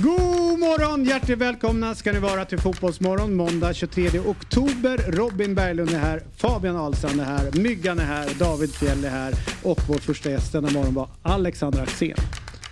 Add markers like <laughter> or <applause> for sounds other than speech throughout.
God morgon! Hjärtligt välkomna ska ni vara till Fotbollsmorgon måndag 23 oktober. Robin Berglund är här, Fabian Ahlstrand är här, Myggan är här, David Fjell är här och vår första gäst denna morgon var Alexander Axén.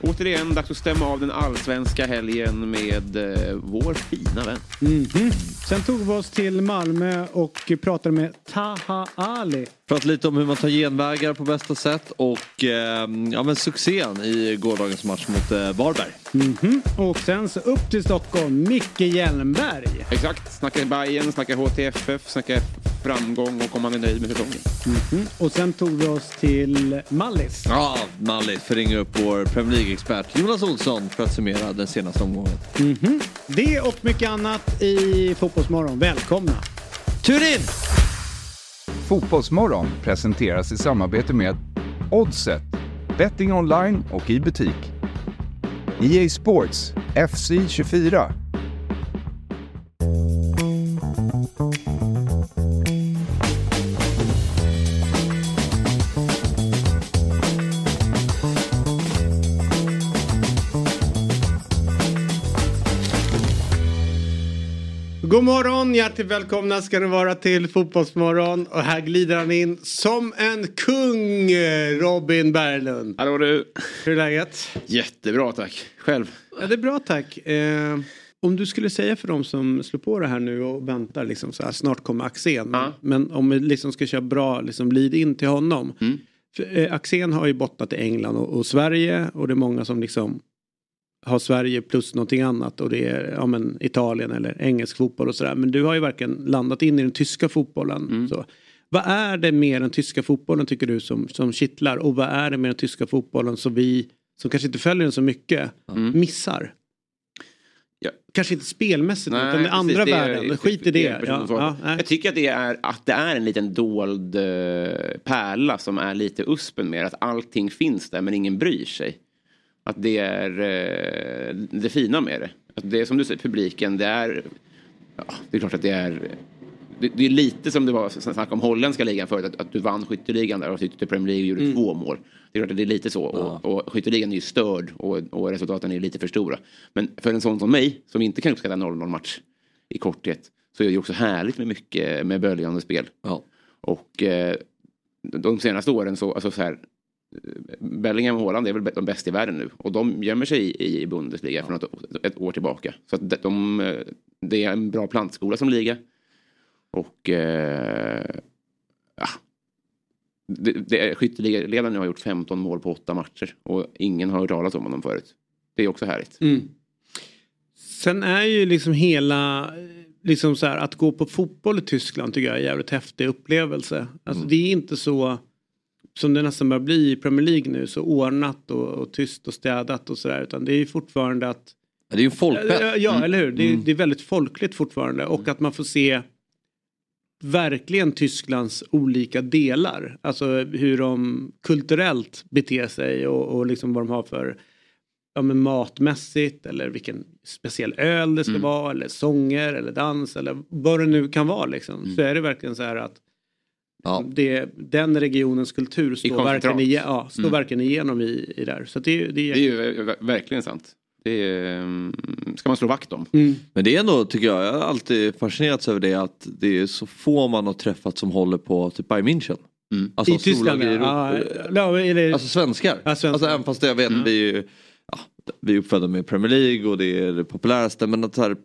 Återigen dags att stämma av den allsvenska helgen med eh, vår fina vän. Mhm. Sen tog vi oss till Malmö och pratade med Taha Ali. Pratat lite om hur man tar genvägar på bästa sätt och eh, ja, men succén i gårdagens match mot eh, Varberg. Mhm. Och sen så upp till Stockholm, Micke Hjelmberg. Exakt, snackar Bayern, snackar HTFF, snackar framgång och om man är nöjd med säsongen. Mhm. Och sen tog vi oss till Mallis. Ja, Mallis för ringer upp vår Premier League-expert Jonas Olsson för att summera den senaste omgången. Mhm. Det och mycket annat i Fotbollsmorgon. Välkomna! Tur in! Fotbollsmorgon presenteras i samarbete med Oddset, betting online och i butik. EA Sports, FC 24. God morgon, hjärtligt välkomna ska ni vara till Fotbollsmorgon. Och här glider han in som en kung, Robin Berglund. Hallå du! Hur är läget? Jättebra tack. Själv? Ja, det är bra tack. Eh, om du skulle säga för dem som slår på det här nu och väntar liksom så här, snart kommer Axén. Ja. Men om vi liksom ska köra bra liksom lead in till honom. Mm. För, eh, Axén har ju bottnat i England och, och Sverige och det är många som liksom har Sverige plus någonting annat och det är ja, men, Italien eller engelsk fotboll och sådär. Men du har ju verkligen landat in i den tyska fotbollen. Mm. Så. Vad är det med den tyska fotbollen tycker du som, som kittlar och vad är det med den tyska fotbollen som vi som kanske inte följer den så mycket Mm. missar? Ja. Kanske inte spelmässigt utan den andra det är- världen. Skit i det. person Ja, ja, nej. jag tycker att det, är, att det är en liten dold eh, pärla som är lite uspen med att allting finns där men ingen bryr sig. Att det är eh, det fina med det. Att det är som du säger, publiken, det är... Ja, det är klart att det är... Det, det är lite som det var snack om holländska ligan förut, att, att du vann skytteligan där och tyckte Premier League gjorde Mm. två mål. Det är klart att det är lite så. Och, och skytteligan är ju störd och, och resultaten är lite för stora. Men för en sån som mig, som inte kan uppskatta 0-0 match i korthet, så är det ju också härligt med mycket med böljande spel. Ja. Och eh, de senaste åren så, alltså så här, Bellingham och Haaland är väl de bästa i världen nu. Och de gömmer sig i, i Bundesliga för något, ett år tillbaka. Så att de, de, det är en bra plantskola som liga. Och eh, ja, det, det, skytteligaledaren nu har gjort 15 mål på åtta matcher. Och ingen har hört talas om honom förut. Det är också härligt. Mm. Sen är ju liksom hela, liksom så här, att gå på fotboll i Tyskland tycker jag är en jävligt häftig upplevelse. Alltså det är inte så som det nästan börjar bli i Premier League nu, så ordnat och, och tyst och städat och sådär. Utan det är ju fortfarande att Ja, Det är ju folkfest. Ja, ja eller hur? Det är, Mm. det är väldigt folkligt fortfarande och att man får se verkligen Tysklands olika delar. Alltså hur de kulturellt beter sig och, och liksom vad de har för ja, men matmässigt eller vilken speciell öl det ska Mm. vara eller sånger eller dans eller vad det nu kan vara liksom. Mm. Så är det verkligen så här att Ja. det, den regionens kultur står, verkligen, ige- ja, står Mm. verkligen igenom i, i där. Så det, det är, Det är ju ver- verkligen sant. Det är, mm, ska man slå vakt om. Mm. Men det är ändå, tycker jag, jag har alltid fascinerats över det att det är så få man har träffat som håller på typ Bayern München. Mm. Alltså I Tyskland i ja. Ja, eller, Alltså svenskar. Ja, svenskar. Alltså även fast jag vet Mm. vi är ju, ja, vi är uppfödda med Premier League och det är det populäraste men att så här,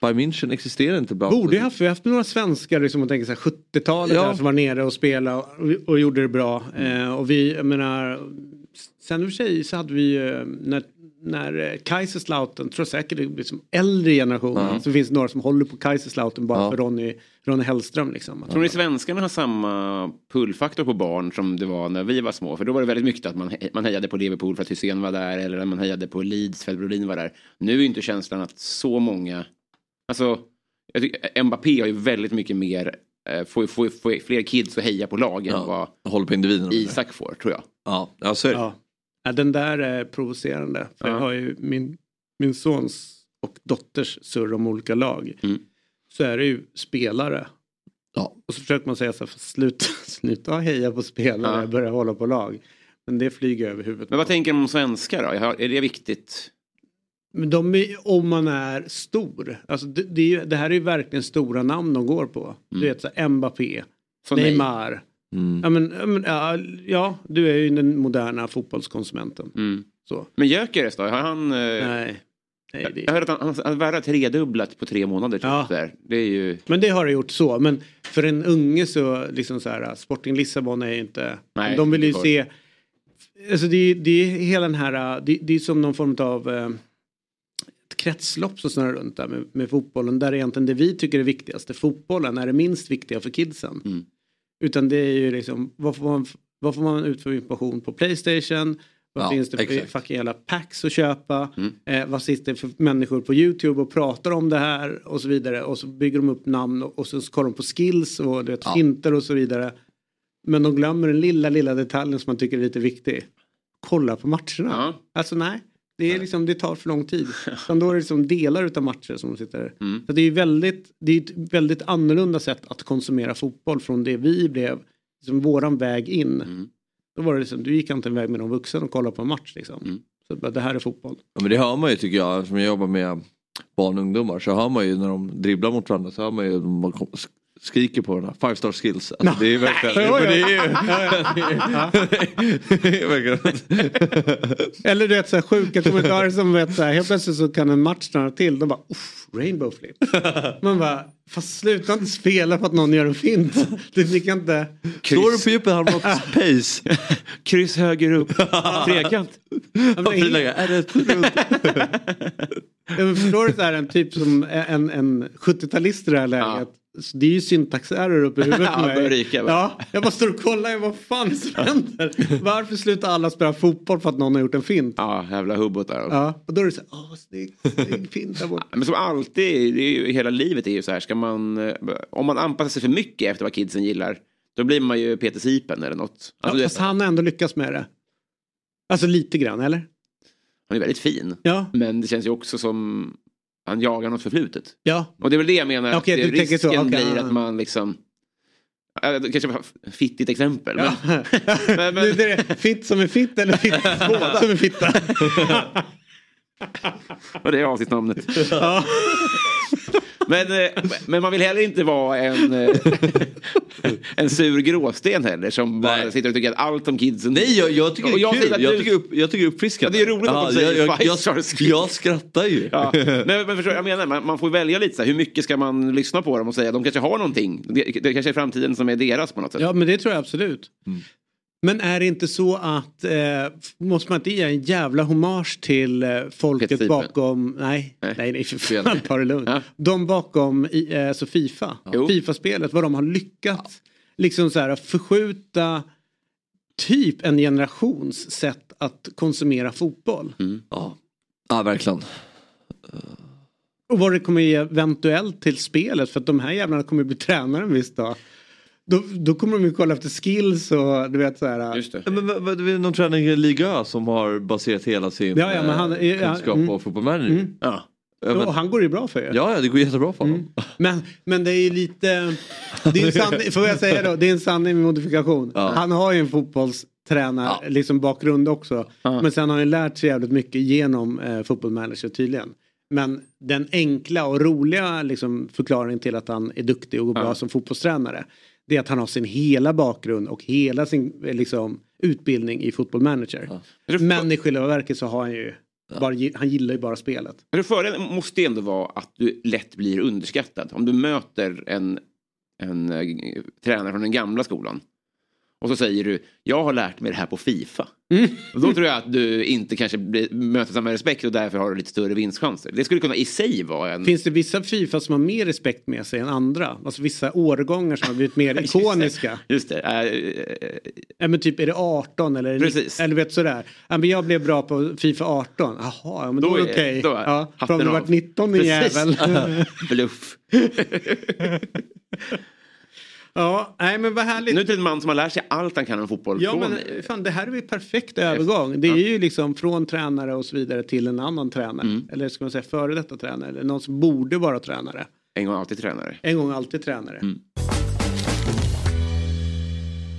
Bayern München existerar inte bra. Borde haft, vi har haft några svenskar liksom, man tänker så här, 70-talet Ja. som var nere och spelade och, och gjorde det bra. Eh, och vi, jag menar, sen i och för sig så hade vi ju eh, när, när eh, Kaiserslautern, tror jag säkert det är liksom äldre generationen, Ja. så finns det några som håller på Kaiserslautern bara Ja. för Ronny, Ronny Hellström liksom. Att- Tror ni svenskarna har samma pullfaktor på barn som det var när vi var små? För då var det väldigt mycket att man, he- man hejade på Liverpool för att Hysén var där eller man hejade på Leeds för att Brolin var där. Nu är ju inte känslan att så många... Alltså, jag tycker, Mbappé har ju väldigt mycket mer... Eh, får, får, får fler kids att heja på lag än vad Ja, håller på individen. Isak får, tror jag. Ja, ja så är det. Ja. Ja, den där är provocerande. För Ja. jag har ju min, min sons och dotters surr om olika lag. Mm. Så är det ju spelare. Ja. Och så försöker man säga så här, sluta, <laughs> sluta heja på spelare, Ja. börja hålla på lag. Men det flyger över huvudet. Men vad tänker de om svenskar då? Är det viktigt? Men de är, om man är stor. Alltså det, det, är, det här är ju verkligen stora namn de går på. Du vet så här, Mbappé, nej. Neymar. Mm. Ja, men, ja, men, ja, du är ju den moderna fotbollskonsumenten. Mm. Så. Men Gyökeres då? Har han... eh, Nej. Nej, Jag det, hörde att han, han, han tredubblat på tre månader. Typ, Ja. där. Det är ju... men det har det gjort så. Men för en unge så, liksom så här, Sporting Lissabon är ju inte... Nej, de vill ju se... Alltså det, är- det är hela den här, det, det är som någon form av eh, kretslopp som snurrar runt där med, med fotbollen. Där egentligen det vi tycker är viktigast, fotbollen, är det minst viktiga för kidsen. Mm. Utan det är ju liksom, vad får man, vad får man ut för information på Playstation? Vad Ja, finns det för fucking jävla packs att köpa? Mm. Eh, vad sitter för människor på YouTube och pratar om det här och så vidare. Och så bygger de upp namn och, och så kollar de på skills och du vet, Ja. finter och så vidare. Men de glömmer den lilla, lilla detaljen som man tycker är lite viktig. Kolla på matcherna. Ja. Alltså nej, det, är liksom, det tar för lång tid. <laughs> Utan då är det liksom delar utav matcher som sitter. Mm. Så det är väldigt, det är ett väldigt annorlunda sätt att konsumera fotboll från det vi blev, liksom våran väg in. Mm. Då var det liksom, du gick inte en väg med någon vuxen och kollade på en match liksom. Mm. Så det här är fotboll. Ja, men det hör man ju tycker jag, som jag jobbar med barn och ungdomar så hör man ju när de dribblar mot varandra så hör man ju de skriker på varandra. Five star skills. Alltså, det är ju verkligen... Ja, ja. men det är ju... Ja. det är verkligen... Eller du vet så här sjuka kommentarer som vet så här, helt plötsligt så kan en match stanna till. De bara Uff, rainbow flip. Man bara fast sluta inte spela för att någon gör en fint. Det- kan inte. Står du på djupet har de något pace. Kryss höger upp. <laughs> Trekant. Ja, är det runt? Ja, förstår du så här en typ som en, en 70-talist i det här läget. Så Det är ju syntaxerror uppe i huvudet <laughs> på Ja, mig. va? ja, jag bara står och kollar, vad fan som händer? Varför slutar alla spela fotboll för att någon har gjort en fint? Ja, jävla hubbotar. Ja, och då är det så här, åh snygg, snygg fint där borta. Men som alltid, det är ju, hela livet är ju så här, ska man, eh, om man anpassar sig för mycket efter vad kidsen gillar, då blir man ju Peter Sipen eller något. Ja, Alltså, vet, fast han har ändå lyckats med det. Alltså lite grann, eller? han är väldigt fin, Ja. men det känns ju också som han jagar något förflutet. Ja, Och det är väl det jag menar, Okej, att det, du tänker så, risken okej, blir att man liksom, det kanske fittigt exempel. ja. Men, <laughs> men- <laughs> är det fitt som är fitt eller fitt som är fitta. <laughs> och det är avsnittsnamnet. Ja. Men, eh, men man vill heller inte vara en, eh, <laughs> en sur gråsten heller som bara Nej. sitter och tycker att allt om kidsen... Nej jag, jag tycker det är jag kul. Jag du- tycker, upp, jag tycker det är uppfriskande. Ja, det är roligt att de säger jag, jag, jag, jag skrattar ju. Ja. <laughs> Nej, men förstår, jag menar, man, man får välja lite så här, hur mycket ska man lyssna på dem och säga de kanske har någonting. Det, det kanske är framtiden som är deras på något sätt. ja, men det tror jag absolut. Mm. Men är det inte så att, eh, måste man inte ge en jävla hommage till eh, folket Sipen. bakom, nej, Nej. nej, nej för fan, ta det lugnt. Ja. De bakom i, eh, så Fifa, Jo. Fifa-spelet, vad de har lyckats liksom så här förskjuta typ en generations sätt att konsumera fotboll. Ja. ja, verkligen. Och vad det kommer ge eventuellt till spelet för att de här jävlarna kommer bli tränare en viss dag. Då, då kommer de ju kolla efter skills och du vet så här. Just det. Men, vad- det är någon träning i Liga som har baserat hela sin Ja, ja, men han- eh, ja, kunskap mm. på fotbollmanager. Mm. Ja. Ja, men, han går ju bra för er. ja, ja, det går jättebra för honom. Men, men det är ju lite, det är en sanning, får jag säga då, det är en sanning med modifikation. Ja. Han har ju en fotbollstränar Ja. liksom bakgrund också. Ja. Men sen har han ju lärt sig jävligt mycket genom eh, fotbollmanager tydligen. Men den enkla och roliga liksom, förklaringen till att han är duktig och går bra som fotbollstränare. Det är att han har sin hela bakgrund och hela sin liksom, utbildning i fotbollmanager. Ja. Jag tror- Men i själva verket så har han ju, bara, han gillar ju bara spelet. Tror fördelen måste ändå vara att du lätt blir underskattad. Om du möter en, en eh, tränare från den gamla skolan. Och så säger du, jag har lärt mig det här på Fifa. Mm. Och då tror jag att du inte kanske blir, möter samma respekt och därför har du lite större vinstchanser. Det skulle kunna i sig vara en... Finns det vissa Fifa som har mer respekt med sig än andra? Alltså vissa årgångar som har blivit mer <laughs> ikoniska? Just det. äh, äh, Ja, men typ är det 18 eller, Precis. eller vet sådär. Ja, men jag blev bra på Fifa 18. Jaha, ja, men då, Då är det okej. är Ja, för om du varit 19 din jävel. <laughs> bluff. <laughs> ja, nej men vad härligt. Nu till en man som har lärt sig allt han kan om fotboll. Ja från, men fan det här är ju perfekt övergång. Det är ju liksom från tränare och så vidare till en annan tränare. Mm. Eller ska man säga före detta tränare. Eller någon som borde vara tränare. En gång alltid tränare. En gång alltid tränare. Mm.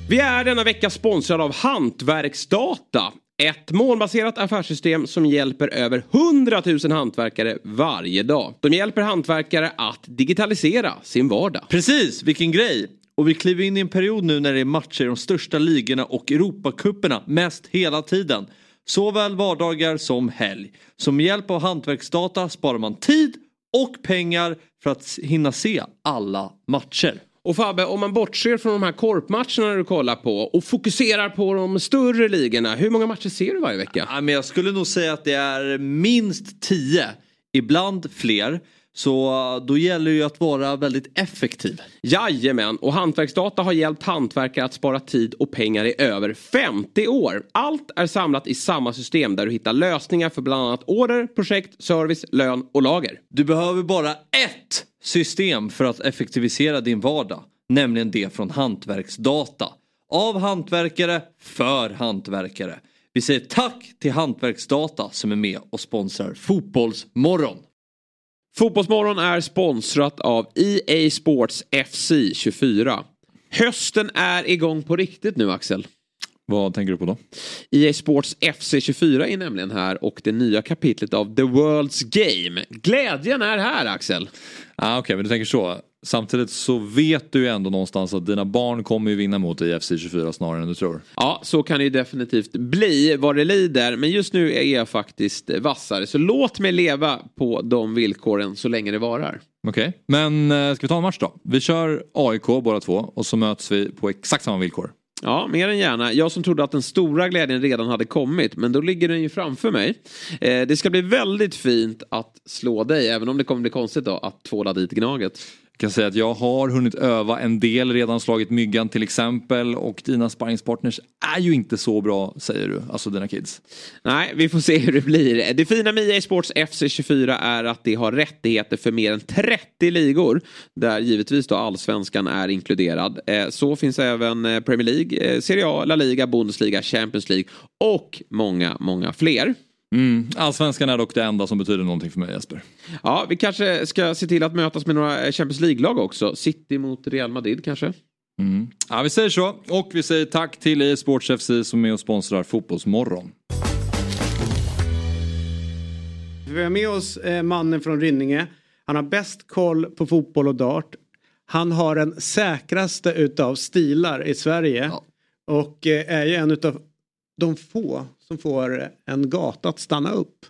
Vi är denna vecka sponsrade av Hantverksdata. Ett målbaserat affärssystem som hjälper över 100 000 hantverkare varje dag. De hjälper hantverkare att digitalisera sin vardag. Precis, vilken grej! Och vi kliver in i en period nu när det är matcher i de största ligorna och Europakupperna mest hela tiden. Såväl vardagar som helg. Så med hjälp av hantverksdata sparar man tid och pengar för att hinna se alla matcher. Och Fabbe, om man bortser från de här korpmatcherna du kollar på och fokuserar på de större ligorna. Hur många matcher ser du varje vecka? Ja, men jag skulle nog säga att det är minst tio. Ibland fler. Så då gäller det ju att vara väldigt effektiv. Jajamän, och Hantverksdata har hjälpt hantverkare att spara tid och pengar i över 50 år. Allt är samlat i samma system där du hittar lösningar för bland annat order, projekt, service, lön och lager. Du behöver bara ett system för att effektivisera din vardag. Nämligen det från Hantverksdata. Av hantverkare, för hantverkare. Vi säger tack till Hantverksdata som är med och sponsrar Fotbollsmorgon. Fotbollsmorgon är sponsrat av EA Sports FC 24. Hösten är igång på riktigt nu Axel. Vad tänker du på då? EA Sports FC 24 är nämligen här och det nya kapitlet av The World's Game. Glädjen är här Axel. Ah, Okej, okay, men du tänker så. Samtidigt så vet du ju ändå någonstans att dina barn kommer ju vinna mot IFC 24 snarare än du tror. Ja, så kan det ju definitivt bli vad det lider. Men just nu är jag faktiskt vassare. Så låt mig leva på de villkoren så länge det varar. Okej, okay. men eh, ska vi ta en match då? Vi kör AIK båda två och så möts vi på exakt samma villkor. Ja, mer än gärna. Jag som trodde att den stora glädjen redan hade kommit, men då ligger den ju framför mig. Eh, det ska bli väldigt fint att slå dig, även om det kommer bli konstigt då att tvåla dit Gnaget. Jag kan säga att jag har hunnit öva en del, redan slagit myggan till exempel och dina sparringspartners är ju inte så bra säger du, alltså dina kids. Nej, vi får se hur det blir. Det fina med EA Sports FC24 är att det har rättigheter för mer än 30 ligor där givetvis då allsvenskan är inkluderad. Eh, så finns även eh, Premier League, eh, Serie A, La Liga, Bundesliga, Champions League och många, många fler. Mm. Allsvenskan är dock det enda som betyder någonting för mig Jesper. Ja, vi kanske ska se till att mötas med några Champions League-lag också. City mot Real Madrid kanske. Mm. Ja, vi säger så. Och vi säger tack till e-sports FC som är med och sponsrar Fotbollsmorgon. Vi har med oss eh, mannen från Rynninge. Han har bäst koll på fotboll och dart. Han har den säkraste utav stilar i Sverige. Ja. Och eh, är ju en utav de få som får en gata att stanna upp.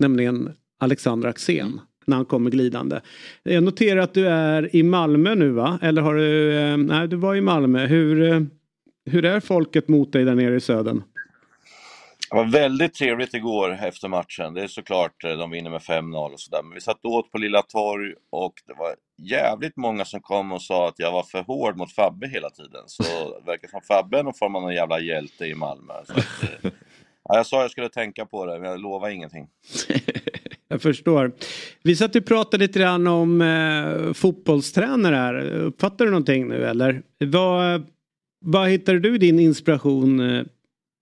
Nämligen Alexander Axén när han kommer glidande. Jag noterar att du är i Malmö nu va? Eller har du, eh, nej du var i Malmö. Hur, eh, hur är folket mot dig där nere i södern? Det var väldigt trevligt igår efter matchen. Det är såklart, eh, de vinner med 5-0 och sådär. Men vi satt åt på Lilla Torg och det var jävligt många som kom och sa att jag var för hård mot Fabbe hela tiden. Så det <laughs> verkar som Fabbe är någon form av någon jävla hjälte i Malmö. Så att, eh, <laughs> ja, jag sa jag skulle tänka på det, men jag lovar ingenting. <laughs> jag förstår. Vi satt och pratade lite grann om eh, fotbollstränare här. Uppfattar du någonting nu eller? Vad, vad hittade du din inspiration eh,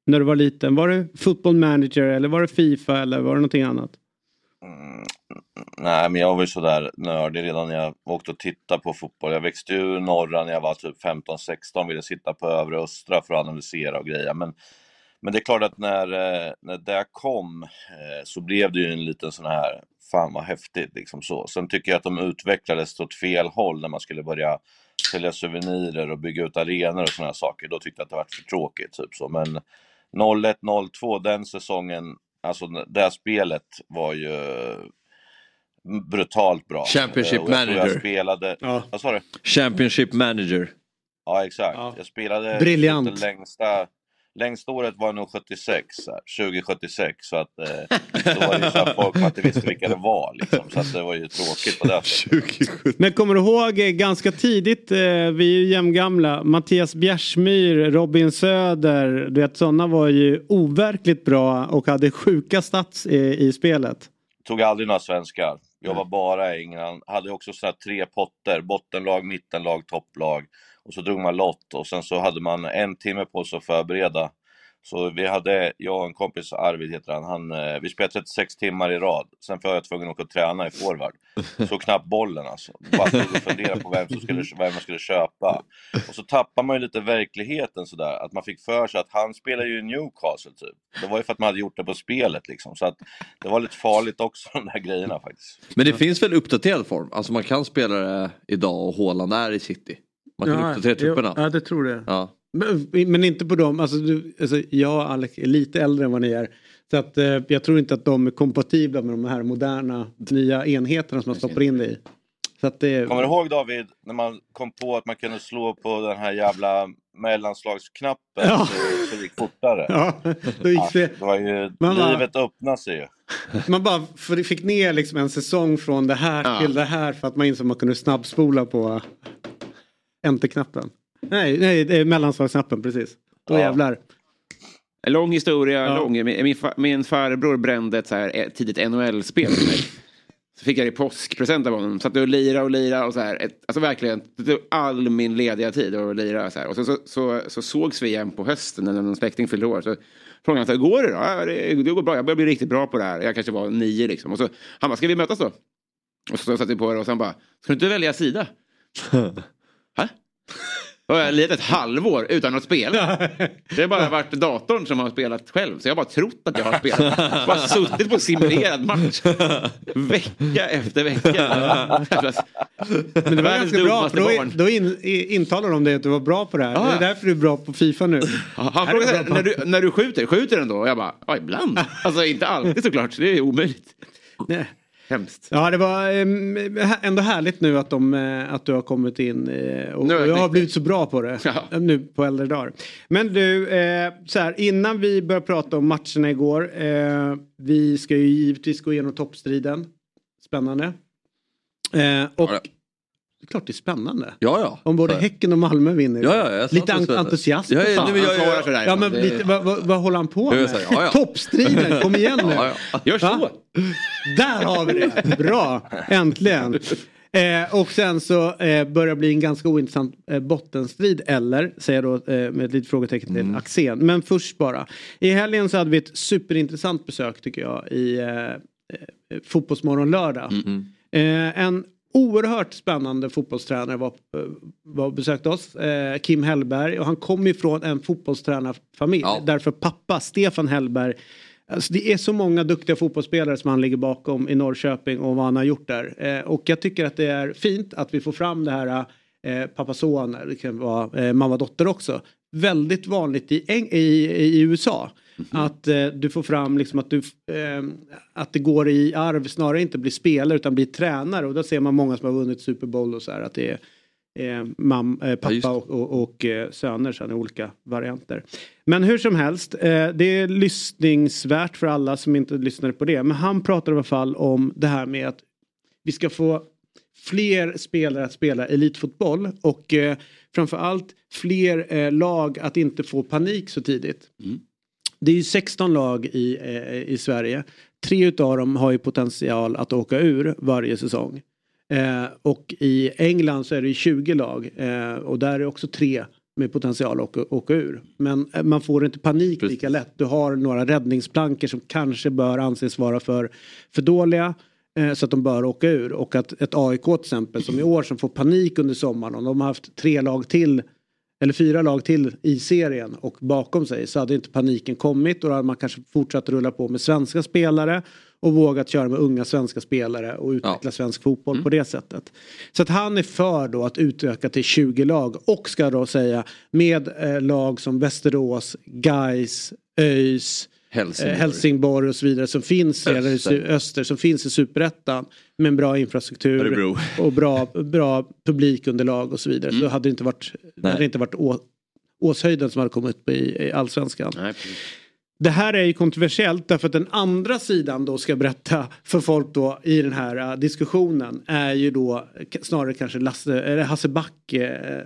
när du var liten? Var det football manager eller var det Fifa eller var det någonting annat? Mm, nej, men jag var ju sådär nördig redan när jag åkte och tittade på fotboll. Jag växte ur norra när jag var typ 15-16, ville sitta på övre östra för att analysera och greja. Men, men det är klart att när, eh, när det kom eh, så blev det ju en liten sån här, fan vad häftigt liksom så. Sen tycker jag att de utvecklades åt fel håll när man skulle börja sälja souvenirer och bygga ut arenor och sådana saker. Då tyckte jag att det var för tråkigt. Typ så. Men 01-02, den säsongen, alltså det spelet var ju brutalt bra. Championship jag manager. Jag spelade, ja. vad sa du? Championship manager. Ja exakt, ja. jag spelade det längsta Längsta året var nog 76, 2076, så att eh, då var det så att folk inte visste vilka det var. Liksom, så att det var ju tråkigt på det sättet. Men kommer du ihåg eh, ganska tidigt, eh, vi är ju jämngamla, Mattias Bjärsmyr, Robin Söder, du vet sådana var ju overkligt bra och hade sjuka stats i, i spelet. Tog aldrig några svenskar. Jag var bara i England. Hade också så tre potter, bottenlag, mittenlag, topplag. Och så drog man lott och sen så hade man en timme på sig att förbereda. Så vi hade, jag och en kompis, Arvid heter han, han eh, vi spelade 36 timmar i rad. Sen var jag tvungen att åka och träna i forward. Så knappt bollen alltså. Bara stod och funderade på vem, som skulle, vem man skulle köpa. Och så tappar man ju lite verkligheten sådär. Att man fick för sig att han spelar ju i Newcastle typ. Det var ju för att man hade gjort det på spelet liksom. Så att det var lite farligt också de där grejerna faktiskt. Men det finns väl uppdaterad form? Alltså man kan spela det idag och Haaland är i city. Man kan uppdatera trupperna. Ja, det tror jag. Ja. Men, men inte på dem, alltså, du, alltså jag och Alex är lite äldre än vad ni är. Så att eh, jag tror inte att de är kompatibla med de här moderna nya enheterna som man stoppar in det i. Så att det... Kommer du ihåg David, när man kom på att man kunde slå på den här jävla mellanslagsknappen Ja. så, så det gick fortare? Ja, då gick Ja, det. det var ju, Man bara- livet öppnade sig ju. Man bara för- fick ner liksom en säsong från det här Ja. till det här för att man insåg att man kunde snabbspola på enterknappen. Nej, nej det är mellanslagsknappen precis. Då Ja. jävlar. En lång historia, Ja. lång. Min, min, fa- min farbror brände ett så här tidigt NHL-spel till mig. Så fick jag det i påskpresent av honom. Satt och lira och lira och så här. Ett, alltså verkligen, all min lediga tid att lira så här. Och så, så, så, så sågs vi igen på hösten när någon släkting fyllde år. Så frågade han så här, går det då? Ja, det, det går bra, jag börjar bli riktigt bra på det här. Jag kanske var nio liksom. Och så, han bara, ska vi mötas då? Och så satte vi på det och så han bara, ska du inte välja sida? <laughs> Hä? Då har jag lirat ett halvår utan att spela. <laughs> Det har bara varit datorn som har spelat själv. Så jag har bara trott att jag har spelat. Bara suttit på simulerad match. Vecka efter vecka. Men det var ganska bra för då, barn. då in, intalar de dig att du var bra på det här. Ja. Det är därför du är bra på Fifa nu. Han frågade när du, när du skjuter, skjuter den då? Och jag bara, ja ibland. Alltså inte alltid såklart, det är omöjligt. Nej. Hemskt. Ja det var eh, ändå härligt nu att, de, eh, att du har kommit in eh, och, Nu jag har blivit så bra på det Ja. nu på äldre dagar. Men du, eh, så här, innan vi börjar prata om matcherna igår. Eh, vi ska ju givetvis gå igenom toppstriden. Spännande. Eh, och det är klart det är spännande. Ja, ja. Om både Häcken och Malmö vinner. Ja, ja, jag Lite entusiasm. Ja, ja, men jag- det här. Ja men Det- lite, vad, vad, vad håller han på Jag med? ja, ja. Toppstriden, kom igen nu. <laughs> Ja, ja. Gör så. <laughs> Där har vi det! Bra, äntligen. Eh, och sen så eh, börjar det bli en ganska ointressant eh, bottenstrid eller, säger jag då eh, med ett litet frågetecken till Axén. Men först bara. I helgen så hade vi ett superintressant besök tycker jag i eh, eh, Fotbollsmorgon lördag. Eh, en oerhört spännande fotbollstränare var, var besökte oss. Eh, Kim Hellberg och han kommer ifrån en fotbollstränarfamilj. Ja. Därför pappa Stefan Hellberg Alltså det är så många duktiga fotbollsspelare som han ligger bakom i Norrköping och vad han har gjort där. Eh, och jag tycker att det är fint att vi får fram det här eh, pappa-son, det kan vara eh, mamma-dotter också. Väldigt vanligt i, i, i USA. Att eh, du får fram liksom att, du, eh, att det går i arv snarare inte bli spelare utan bli tränare. Och då ser man många som har vunnit Super Bowl och så här att det är eh, mam, eh, Ja, pappa det. och, och, och eh, söner sen i olika varianter. Men hur som helst, eh, det är lyssningsvärt för alla som inte lyssnade på det. Men han pratar i alla fall om det här med att vi ska få fler spelare att spela elitfotboll och eh, framförallt fler eh, lag att inte få panik så tidigt. Det är ju 16 lag i, eh, i Sverige. Tre utav dem har ju potential att åka ur varje säsong. Eh, och i England så är det ju 20 lag eh, och där är också tre med potential att åka, åka ur. Men eh, man får inte panik Precis. lika lätt. Du har några räddningsplankor som kanske bör anses vara för, för dåliga. Eh, Så att de bör åka ur. Och att ett AIK till exempel som i år som får panik under sommaren. Om de har haft tre lag till eller fyra lag till i serien och bakom sig så hade inte paniken kommit och då hade man kanske fortsatt rulla på med svenska spelare och vågat köra med unga svenska spelare och utveckla Ja. svensk fotboll på det sättet. Så att han är för då att utöka till 20 lag och ska då säga med eh, lag som Västerås, Gais, ÖIS, Helsingborg. eh, Helsingborg och så vidare som finns i Öster. Öster, Öster som finns i superettan med en bra infrastruktur Örebro. och bra, bra publikunderlag och så vidare. Så hade det inte varit, det hade inte varit å, Åshöjden som hade kommit upp i, i allsvenskan. Nej. Det här är ju kontroversiellt därför att den andra sidan då ska berätta för folk då i den här äh, diskussionen är ju då snarare kanske Lasse, eller Hasse Back äh,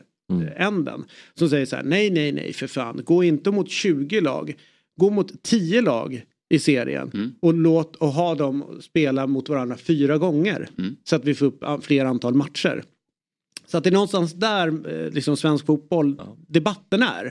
änden. Som säger så här nej nej nej för fan gå inte mot 20 lag. Gå mot 10 lag i serien och låt och ha dem spela mot varandra fyra gånger. Så att vi får upp fler antal matcher. Så att det är någonstans där eh, liksom svensk fotboll debatten är.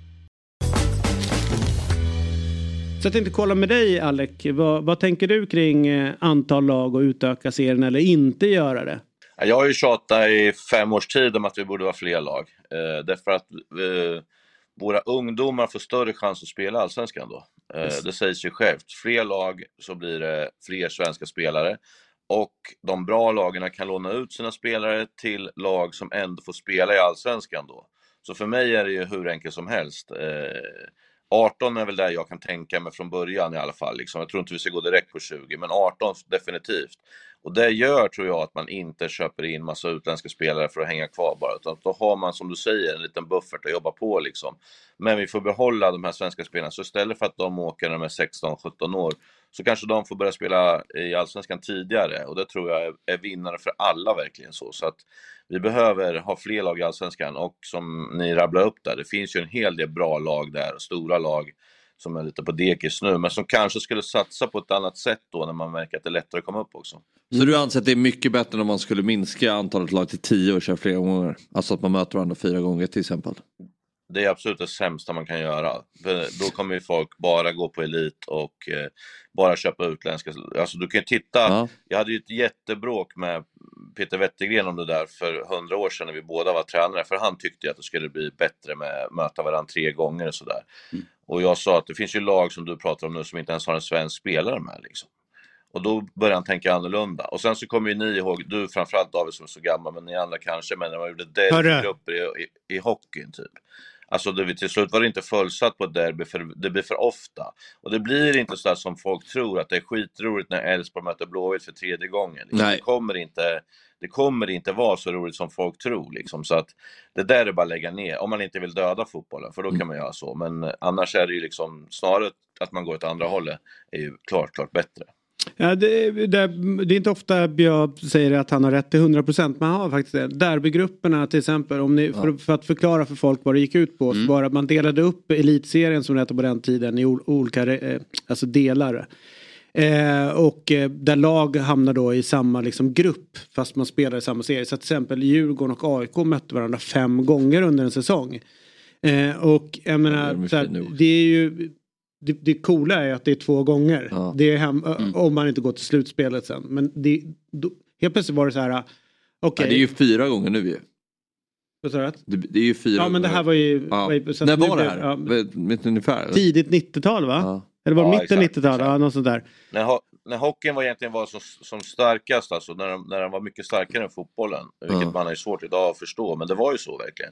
Så jag tänkte kolla med dig Alec. Vad, vad tänker du kring eh, antal lag och utöka serien eller inte göra det? Jag har ju tjatat i fem års tid om att vi borde vara fler lag. Eh, därför att eh, våra ungdomar får större chans att spela Allsvenskan då. Eh, det sägs ju självt. Fler lag så blir det fler svenska spelare. Och de bra lagen kan låna ut sina spelare till lag som ändå får spela i Allsvenskan då. Så för mig är det ju hur enkelt som helst. Eh, 18 är väl där jag kan tänka mig från början i alla fall. Liksom. Jag tror inte vi ska gå direkt på 20, men 18 definitivt. Och det gör, tror jag, att man inte köper in massa utländska spelare för att hänga kvar bara, utan då har man, som du säger, en liten buffert att jobba på liksom. Men vi får behålla de här svenska spelarna, så istället för att de åker när de är 16-17 år, så kanske de får börja spela i Allsvenskan tidigare, och det tror jag är, är vinnare för alla verkligen så. Så att vi behöver ha fler lag i Allsvenskan, och som ni rabblar upp där, det finns ju en hel del bra lag där, stora lag, som är lite på dekis nu, men som kanske skulle satsa på ett annat sätt då när man märker att det är lättare att komma upp också. Så du anser att det är mycket bättre om man skulle minska antalet lag till tio och köra flera gånger? Alltså att man möter varandra fyra gånger till exempel? Det är absolut det sämsta man kan göra. För då kommer ju folk bara gå på elit och eh, bara köpa utländska. Alltså du kan ju titta, Ja. jag hade ju ett jättebråk med Peter Wettergren om det där för hundra år sedan när vi båda var tränare. För han tyckte ju att det skulle bli bättre med att möta varandra tre gånger och sådär. Och jag sa att det finns ju lag som du pratar om nu som inte ens har en svensk spelare med. Liksom. Och då började han tänka annorlunda. Och sen så kommer ju ni ihåg, du framförallt David som är så gammal, men ni andra kanske, men när man gjorde Hörru. derbygrupper i, i, i hockeyn typ. Alltså det, till slut var det inte fullsatt på ett derby, för det blir för ofta. Och det blir inte så som folk tror, att det är skitroligt när Elfsborg möter Blåvitt för tredje gången. Liksom. Nej. Det, kommer inte, det kommer inte vara så roligt som folk tror. Liksom. Så att det där är bara att lägga ner, om man inte vill döda fotbollen, för då kan man göra så. Men annars är det ju liksom snarare att man går åt andra hållet, är ju klart, klart bättre. Ja, det, det, det är inte ofta jag säger att han har rätt till 100 procent men han har faktiskt det. Derbygrupperna till exempel, om ni, för, för att förklara för folk vad det gick ut på. Så var att man delade upp elitserien som det hette på den tiden i ol, olika eh, alltså delar. Eh, och eh, där lag hamnar då i samma liksom, grupp fast man spelar i samma serie. Så till exempel Djurgården och AIK mötte varandra fem gånger under en säsong. Eh, och jag menar, de är här, det är ju det, det coola är att det är två gånger. Ja. Det är hem, om man inte går till slutspelet sen. Men det, då, helt plötsligt var det så här. Okej. Ja, det är ju fyra gånger nu ju. vad sa du? Det, är ju fyra Ja men det här var ju. Ja. var ju- så När var det här? ja, du ungefär? tidigt 90-tal va? Ja. Eller var det Ja, mitten exakt, 90-tal? Ja, något sånt där. när, ho- när hockeyn var egentligen var som, som starkast, alltså när den, när den var mycket starkare än fotbollen, vilket man har ju svårt idag att förstå, men det var ju så verkligen.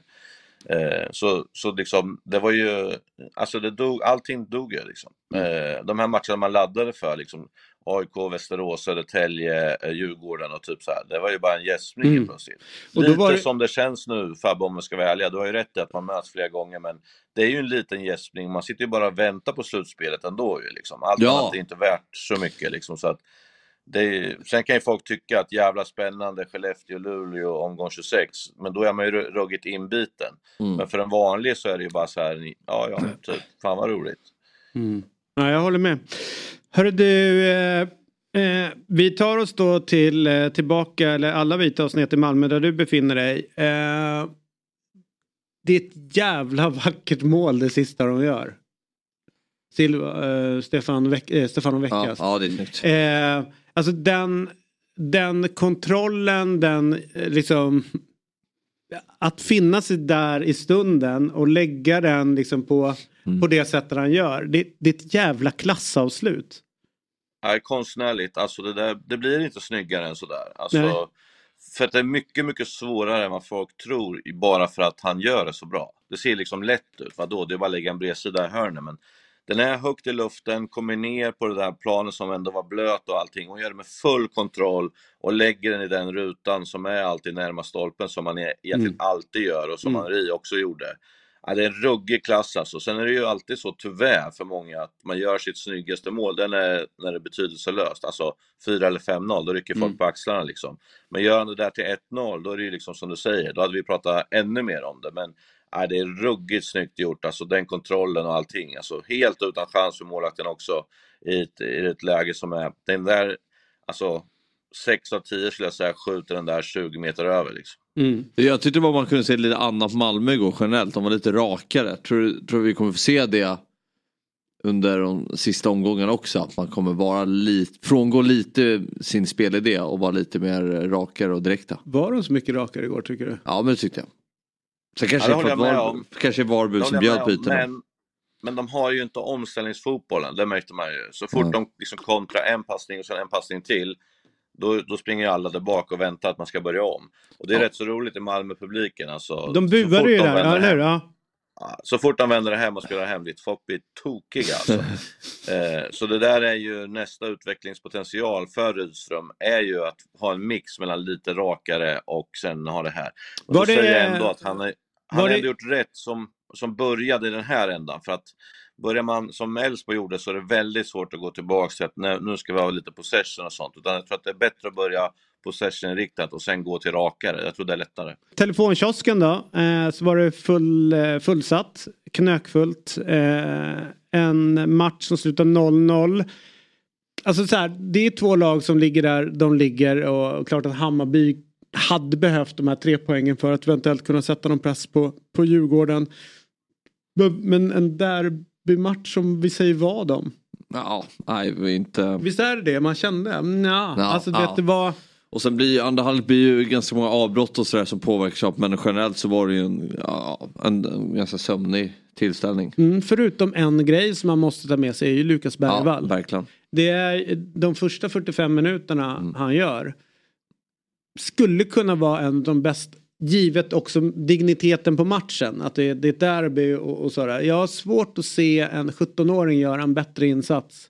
Eh, så, så liksom, det var ju, alltså det dog, allting dog ju liksom. Eh, de här matcherna man laddade för, liksom AIK, Västerås, Södertälje, eh, Djurgården och typ så här. Det var ju bara en gäspning Mm. plötsligt. Och Lite det- som det känns nu, Fabbe, om man ska vara ärliga. Du har ju rätt i att man möts flera gånger, men det är ju en liten gäspning. Man sitter ju bara och väntar på slutspelet ändå ju liksom. Allt Ja. annat är inte värt så mycket liksom. Så att är, sen kan ju folk tycka att jävla spännande Skellefteå-Luleå omgång 26, men då är man ju ru- ruggigt inbiten. Mm. Men för en vanlig så är det ju bara så här, ja ja, typ, fan vad roligt. Mm. Ja, jag håller med. Hörru du. Eh, eh, vi tar oss då till, eh, tillbaka, eller alla vi tar oss ner till Malmö där du befinner dig. Eh, det är ett jävla <laughs> vackert mål det sista de gör. Silva, eh, Stefan, Veck, eh, Stefano Ja, Veckas. ja, det är snyggt. Alltså den, den kontrollen, den eh, liksom att finna sig där i stunden och lägga den liksom på, Mm. på det sättet han gör. Det, det är ett jävla klassavslut. Nej, konstnärligt, alltså det, där, det blir inte snyggare än sådär. Nej. Alltså, för att det är mycket, mycket svårare än vad folk tror bara för att han gör det så bra. Det ser liksom lätt ut, vadå, det är bara att lägga en bredsida i hörnet, men den är högt i luften, kommer ner på det där planet som ändå var blöt och allting och gör det med full kontroll och lägger den i den rutan som är alltid närmast stolpen som man e- egentligen Mm. alltid gör och som Mm. Henri också gjorde. Ja, det är en ruggig klass alltså. Sen är det ju alltid så tyvärr för många att man gör sitt snyggaste mål, den är när det är betydelselöst. Alltså 4 eller 5-0, då rycker folk Mm. på axlarna liksom. Men gör han det där till 1-0, då är det ju liksom som du säger, då hade vi pratat ännu mer om det. Men ja, det är ruggigt snyggt gjort, alltså den kontrollen och allting. Alltså helt utan chans för målvakten också i ett, i ett läge som är, den där, alltså 6 av 10 skulle jag säga skjuter den där 20 meter över liksom. Mm. Jag tyckte bara man kunde se lite annat Malmö igår generellt. De var lite rakare. Tror, tror vi kommer få se det under de sista omgångarna också. Att man kommer vara lite, frångå lite sin spelidé och vara lite mer rakare och direkta. Var de så mycket rakare igår tycker du? Ja men det tyckte jag. Sen Ja, kanske det det var, kanske Varberg som bjöd på. Men, men de har ju inte omställningsfotbollen, det märkte man ju. Så fort Nej. de liksom kontrar en passning och sen en passning till, då, då springer ju alla där bak och väntar att man ska börja om. Och det är Ja. rätt så roligt i Malmö-publiken alltså. De Så buade ju där, ja, eller hur? Ja. Så fort de vänder hem och spelar hemligt, folk blir tokiga alltså. <laughs> eh, så det där är ju nästa utvecklingspotential för Rydström, är ju att ha en mix mellan lite rakare och sen ha det här. Och Var så det- säger jag ändå att han, är, han har det- ändå gjort rätt som, som började i den här ändan. För att börjar man som Elfsborg gjorde så är det väldigt svårt att gå tillbaka till att nu, nu ska vi ha lite possession och sånt. Utan jag tror att det är bättre att börja possession-riktat och sen gå till rakare. Jag tror det är lättare. Telefonkiosken då, eh, så var det full, eh, fullsatt, knökfullt. Eh, en match som slutar 0-0. Alltså så här, det är två lag som ligger där de ligger och, och klart att Hammarby hade behövt de här tre poängen för att eventuellt kunna sätta någon press på, på Djurgården. Men- en derbymatch som vi säger vad om? Ja, nej vi inte. Visst är det det man kände? Ja, Ja, alltså vet du vad? Och sen blir andra halvlek blir ju ganska många avbrott och sådär som påverkar sig. Men generellt så var det ju en, ja, en, en ganska sömnig tillställning. Mm, förutom en grej som man måste ta med sig är ju Lukas Ja, Bergvall. verkligen. Det är de första 45 minuterna Mm. han gör. Skulle kunna vara en av de bästa. Givet också digniteten på matchen. Att det är, det är ett derby och, och sådär. Jag har svårt att se en 17-åring göra en bättre insats.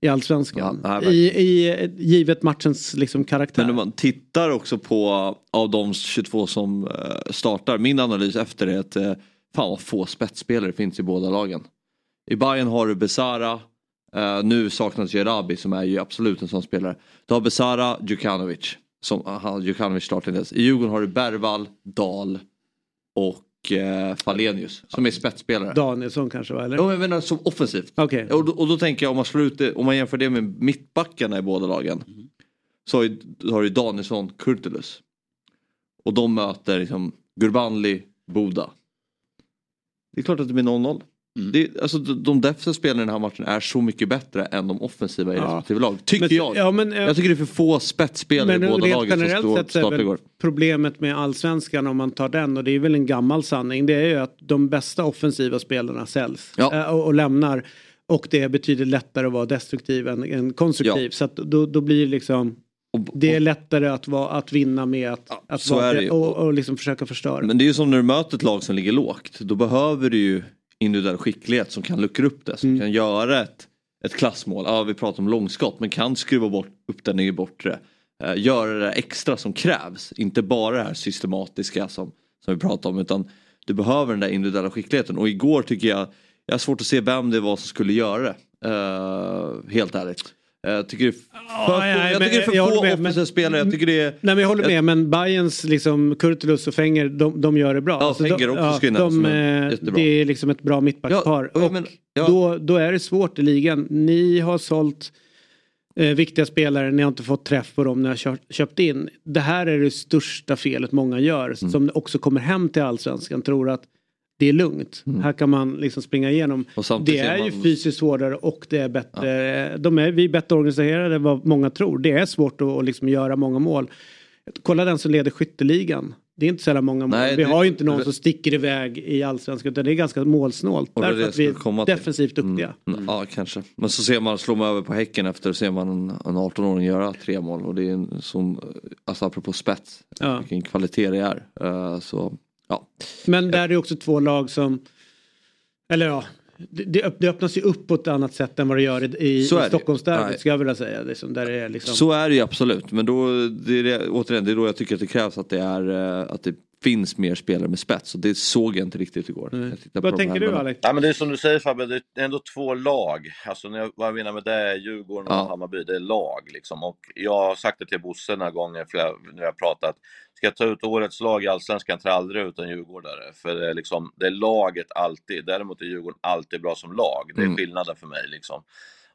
I allsvenskan. Ja, I, i, givet matchens liksom karaktär. Men om man tittar också på av de 22 som eh, startar. Min analys efter det är att eh, fan vad få spetsspelare finns i båda lagen. I Bayern har du Besara. eh, nu saknas Jerabi som är ju absolut en sån spelare. Du har Besara, Djukanovic. Som, aha, Djukanovic ens. I Djurgården har du Bergvall, Dahl och eh, Falenius som är spetsspelare. Danielsson kanske va? Eller? Ja, jag menar som offensivt. Okej. Och, då, och då tänker jag om man slår ut det, om man jämför det med mittbackarna i båda lagen. Så har, ju, du Danielsson, Kurtulus. Och de möter liksom Gurbanli, Boda. Det är klart att det blir 0-0. Det, alltså, de, de defensiva spelarna i den här matchen är så mycket bättre än de offensiva i Ja. respektive lag. Tycker Men- jag. ja, men, eh, jag tycker det är för få spetsspelare Men i båda lagen som stod, sett är väl problemet med allsvenskan om man tar den och det är väl en gammal sanning. Det är ju att de bästa offensiva spelarna säljs Ja. eh, och, och lämnar. Och det betyder lättare att vara destruktiv än, än konstruktiv. Ja. Så att då, då blir det liksom det är lättare att, vara, att vinna med att, att så vara är och, och liksom försöka förstöra. Men det är ju som när du möter ett lag som ligger lågt. Då behöver du ju individuell skicklighet som kan luckra upp det. Som Mm. kan göra ett, ett klassmål. Ja, vi pratar om långskott. Men kan skruva bort, upp den i bortre. Eh, göra det extra som krävs. Inte bara det här systematiska som, som vi pratar om. Utan du behöver den där individuella skickligheten. Och igår tycker jag, jag har svårt att se vem det var som skulle göra det. Eh, helt ärligt. Jag tycker det är för, Ja, ja, jag tycker är jag få offensiva spelare. Jag tycker det är... Nej men jag håller med men Bayerns liksom Kurtulus och Fenger de, de gör det bra. Alltså, Ja, Fenger de, också skulle nämnas de, eh, jättebra. Det är liksom ett bra mittbackspar. Ja, och men- ja. då, då är det svårt i ligan. Ni har sålt eh, viktiga spelare, ni har inte fått träff på dem ni har köpt in. Det här är det största felet många gör Mm. som också kommer hem till allsvenskan tror att det är lugnt. Här kan man liksom springa igenom. Mm. Det är ser ju man- fysiskt hårdare och det är bättre. De är, vi är bättre organiserade än vad många tror. Det är svårt att, att liksom göra många mål. Kolla den som leder skytteligan. Det är inte så jävla många mål. Nej, vi det- har ju inte någon som sticker iväg i allsvenskan utan det är ganska målsnålt. Och Därför att vi är till. defensivt duktiga. Mm. Ja, kanske. Men så ser man, slår man över på Häcken efter, ser man en, en 18-åring göra tre mål. Och det är en sån, alltså apropå spets, Ja. vilken kvalitet det är. Eh, så, ja. Men där är det också två lag som, eller ja, det, det öpp- det öppnas ju upp på ett annat sätt än vad det gör i, i, Så. Stockholmsderbyt ska jag vilja säga. Liksom, där det är liksom, Så är det ju absolut. Men då, det är det, återigen, det är då jag tycker att det krävs att det är, eh, att det finns mer spelare med spets och det såg jag inte riktigt igår. På Vad tänker du Alex? Ja, men det är som du säger Fabbe, det är ändå två lag. Alltså när jag, vad jag menar med det är Djurgården och Ja. Hammarby, det är lag liksom. Och jag har sagt det till Bosse några gånger flera, när jag har pratat. Ska jag ta ut årets lag i Allsvenskan tar aldrig ut en djurgårdare. För det är, liksom, det är laget alltid. Däremot är Djurgården alltid bra som lag. Det är Mm. skillnaden för mig liksom.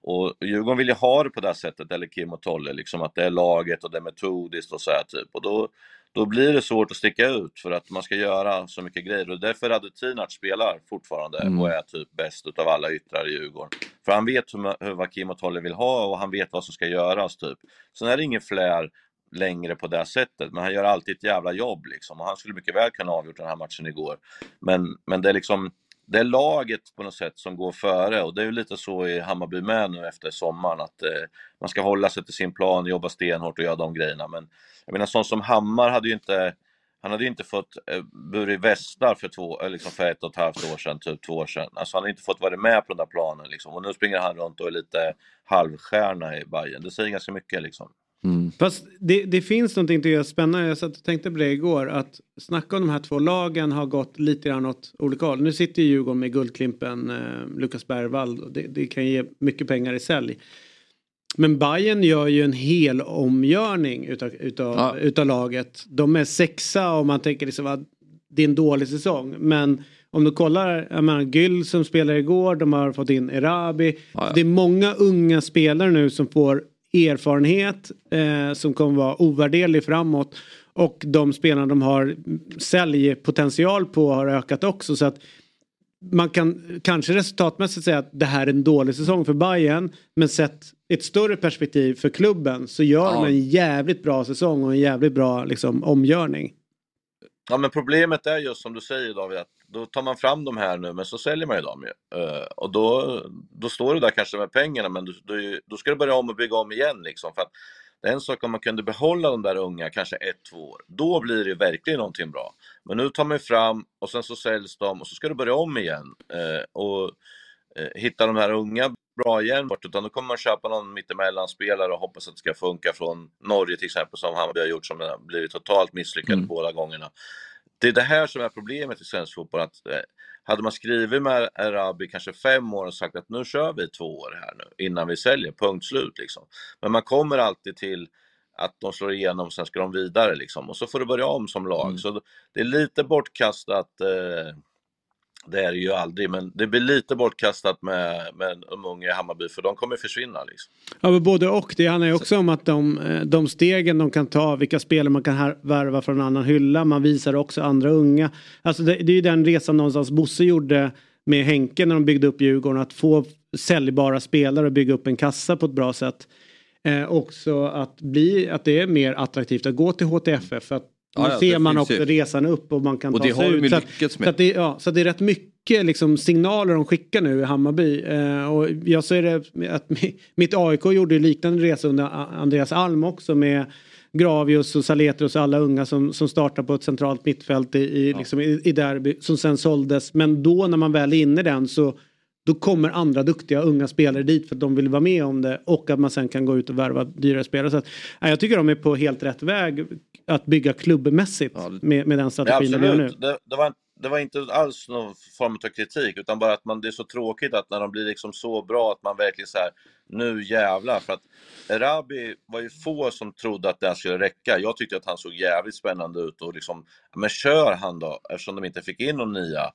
Och Djurgården vill ju ha det på det sättet, eller Kim och Tolle, liksom att det är laget och det är metodiskt och så här typ. Och då, då blir det svårt att sticka ut för att man ska göra så mycket grejer. Och därför Radetinac spelar fortfarande Mm. och är typ bäst utav alla yttrar i Djurgården. För han vet hur, hur vad Kim och Tolle vill ha och han vet vad som ska göras typ. Sen är det ingen flär längre på det sättet, men han gör alltid ett jävla jobb liksom. Och han skulle mycket väl kunna ha avgjort den här matchen igår. Men, men det är liksom det är laget på något sätt som går före och det är ju lite så i Hammarby med nu efter sommaren att eh, man ska hålla sig till sin plan, jobba stenhårt och göra de grejerna. Men jag menar sån som Hammar hade ju inte han hade ju inte fått eh, burit västar för, två, eh, liksom för ett och ett halvt år sedan, typ två år sedan. Alltså han hade inte fått vara med på den där planen liksom. Och nu springer han runt och är lite halvstjärna i Bayern. Det säger ganska mycket liksom. Mm. Fast det, det finns någonting tycker jag spännande. Jag satt och tänkte på det igår. Att snacka om de här två lagen har gått lite grann åt olika håll. Nu sitter ju Djurgården med Guldklimpen, eh, Lukas Bergvall. och Det, det kan ge mycket pengar i sälj. Men Bayern gör ju en hel omgörning utav, utav, Ja. utav laget. De är sexa och man tänker liksom att det är en dålig säsong. Men om du kollar, jag menar Gyll som spelade igår, de har fått in Erabi. Ja, ja. Det är många unga spelare nu som får erfarenhet eh, som kommer vara ovärderlig framåt. Och de spelarna de har säljpotential på har ökat också. Så att man kan kanske resultatmässigt säga att det här är en dålig säsong för Bayern Men sett ett större perspektiv för klubben så gör Ja. de en jävligt bra säsong och en jävligt bra liksom, omgörning. Ja men problemet är just som du säger David, att då tar man fram de här nu men så säljer man ju dem ju. Eh, och då, då står du där kanske med pengarna men du, du, då ska du börja om och bygga om igen liksom. För att det är en sak om man kunde behålla de där unga kanske ett, två år. Då blir det verkligen någonting bra. Men nu tar man fram och sen så säljs de och så ska du börja om igen. Eh, och eh, hitta de här unga bra igen bort, utan då kommer man köpa någon mittemellan-spelare och hoppas att det ska funka från Norge till exempel som Hammarby har gjort som har blivit totalt misslyckade Mm. båda gångerna. Det är det här som är problemet i svensk fotboll. Att, eh, hade man skrivit med Arabi kanske fem år och sagt att nu kör vi två år här nu innan vi säljer, punkt slut liksom. Men man kommer alltid till att de slår igenom, sen ska de vidare liksom. Och så får du börja om som lag. Mm. Så det är lite bortkastat eh, det är det ju aldrig, men det blir lite bortkastat med, med de unga i Hammarby för de kommer försvinna. Liksom. Ja, men både och. Det handlar ju också om att de, eh, de stegen de kan ta, vilka spelare man kan här, värva från en annan hylla. Man visar också andra unga. Alltså det, det är ju den resan någonstans Bosse gjorde med Henke när de byggde upp Djurgården. Att få säljbara spelare och bygga upp en kassa på ett bra sätt. Eh, också att, bli, att det är mer attraktivt att gå till HTFF. För att Ja, ja, ser man också resan upp och man kan Och ta sig ut. Så att-. Så att det, ja, så det är rätt mycket liksom, signaler de skickar nu i Hammarby. Eh, och jag säger det att mi- mitt AIK gjorde liknande resa under Andreas Alm också med Gravius och Saletros och alla unga som, som startar på ett centralt mittfält i, i, liksom, i, i derby som sen såldes. Men då när man väl är inne i den så då kommer andra duktiga unga spelare dit för att de vill vara med om det och att man sen kan gå ut och värva dyrare spelare. Så att, ja, jag tycker de är på helt rätt väg att bygga klubbmässigt Ja, det- med, med den Ja, strategin de gör nu. absolut, det, det, var, det var inte alls någon form av kritik utan bara att man, det är så tråkigt att när de blir liksom så bra att man verkligen så här nu jävlar. För att Erabi var ju få som trodde att det här skulle räcka. Jag tyckte att han såg jävligt spännande ut och liksom, men kör han då eftersom de inte fick in någon nia.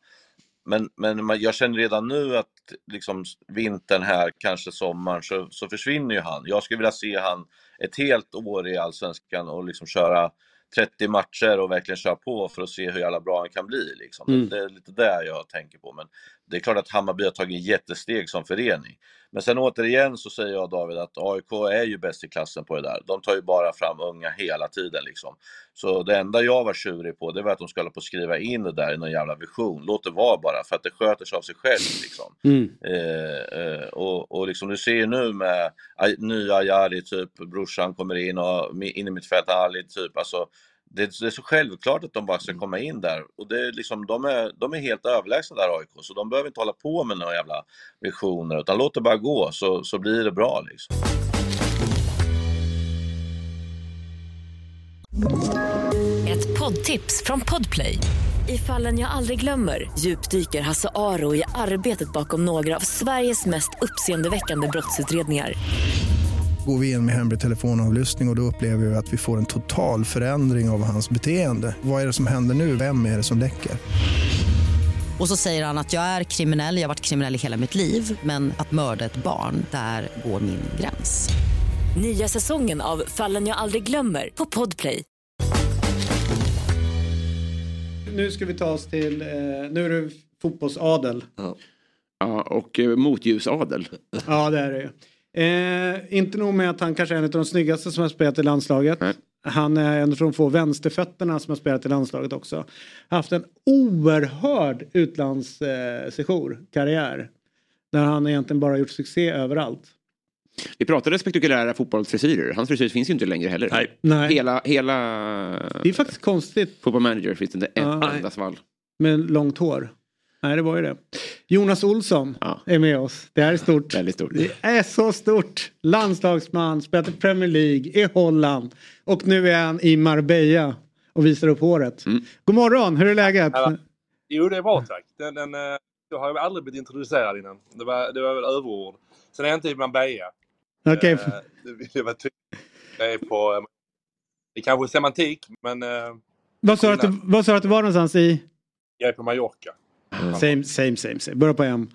Men, men jag känner redan nu att liksom vintern här, kanske sommaren, så, så försvinner ju han. Jag skulle vilja se han ett helt år i Allsvenskan och liksom köra 30 matcher och verkligen köra på för att se hur jävla bra han kan bli. Liksom. Mm. Det är lite det jag tänker på. Men det är klart att Hammarby har tagit jättesteg som förening. Men sen återigen så säger jag David att AIK är ju bäst i klassen på det där. De tar ju bara fram unga hela tiden liksom. Så det enda jag var tjurig på det var att de skulle hålla på att skriva in det där i någon jävla vision. Låt det vara bara för att det sköter sig av sig själv liksom. Mm. Eh, eh, och, och liksom du ser ju nu med nya Ajari typ, brorsan kommer in och in i mitt fält Ali typ, alltså det, det är så självklart att de bara ska komma in där och det är liksom, de är, de är helt överlägsna där AIK så de behöver inte hålla på med några jävla visioner utan låt det bara gå så, så blir det bra liksom. Ett poddtips från Podplay. I fallen jag aldrig glömmer djupdyker Hasse Aro i arbetet bakom några av Sveriges mest uppseendeväckande brottsutredningar. Går vi in med hemlig telefonavlyssning och, och då upplever vi att vi får en total förändring av hans beteende. Vad är det som händer nu? Vem är det som läcker? Och så säger han att jag är kriminell, jag har varit kriminell i hela mitt liv men att mörda ett barn, där går min gräns. Nya säsongen av Fallen jag aldrig glömmer på Podplay. Nu ska vi ta oss till, eh, nu är det fotbollsadel. Ja, och eh, motljusadel. Ja det är det ju. Eh, inte nog med att han kanske är en av de snyggaste som har spelat i landslaget. Han är en av de få vänsterfötterna som har spelat i landslaget också. Haft en oerhörd utlandssejour, eh, karriär. Där han egentligen bara gjort succé överallt. Vi pratade spektakulära fotbollsfrisyrer. Hans frisyr finns ju inte längre heller. Nej. Nej. Hela, hela... Det är faktiskt konstigt. Fotboll manager finns inte en Ja, nej. enda svall. Med långt hår. Nej det var ju det. Jonas Olsson är med oss. Det här är stort. Väldigt stort. Det är så stort. Landslagsman, spelat i Premier League, i Holland. Och nu är han i Marbella och visar upp håret. Mm. God morgon, hur är läget? Ja, Jo, det är bra tack. Den, den, eh, jag har ju aldrig blivit introducerad innan. Det var, det var väl överord. Sen är jag inte i Marbella. Okej. Eh, det, det var tydligt. Jag är på... eh, Det är kanske semantik, men eh, Vad sa du att du- vad sa du att du var någonstans i? jag är på Mallorca. Same, same, same, same. Börja på M.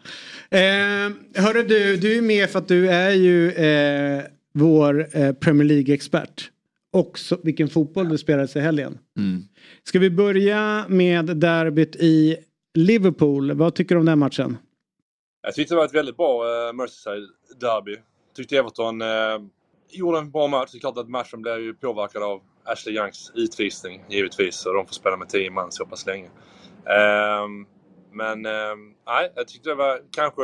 Eh, hörru du, du är med för att du är ju eh, vår eh, Premier League-expert. Och så, vilken fotboll du spelade i helgen. Ska vi börja med derbyt i Liverpool. Vad tycker du om den matchen? Jag tyckte det var ett väldigt bra uh, Merseyside-derby. Tyckte Everton eh, gjorde en bra match. Det är klart att matchen blev ju påverkad av Ashley Youngs utvisning givetvis. Så de får spela med 10 man så pass länge. Ehm, men ehm, nej, jag tyckte det var kanske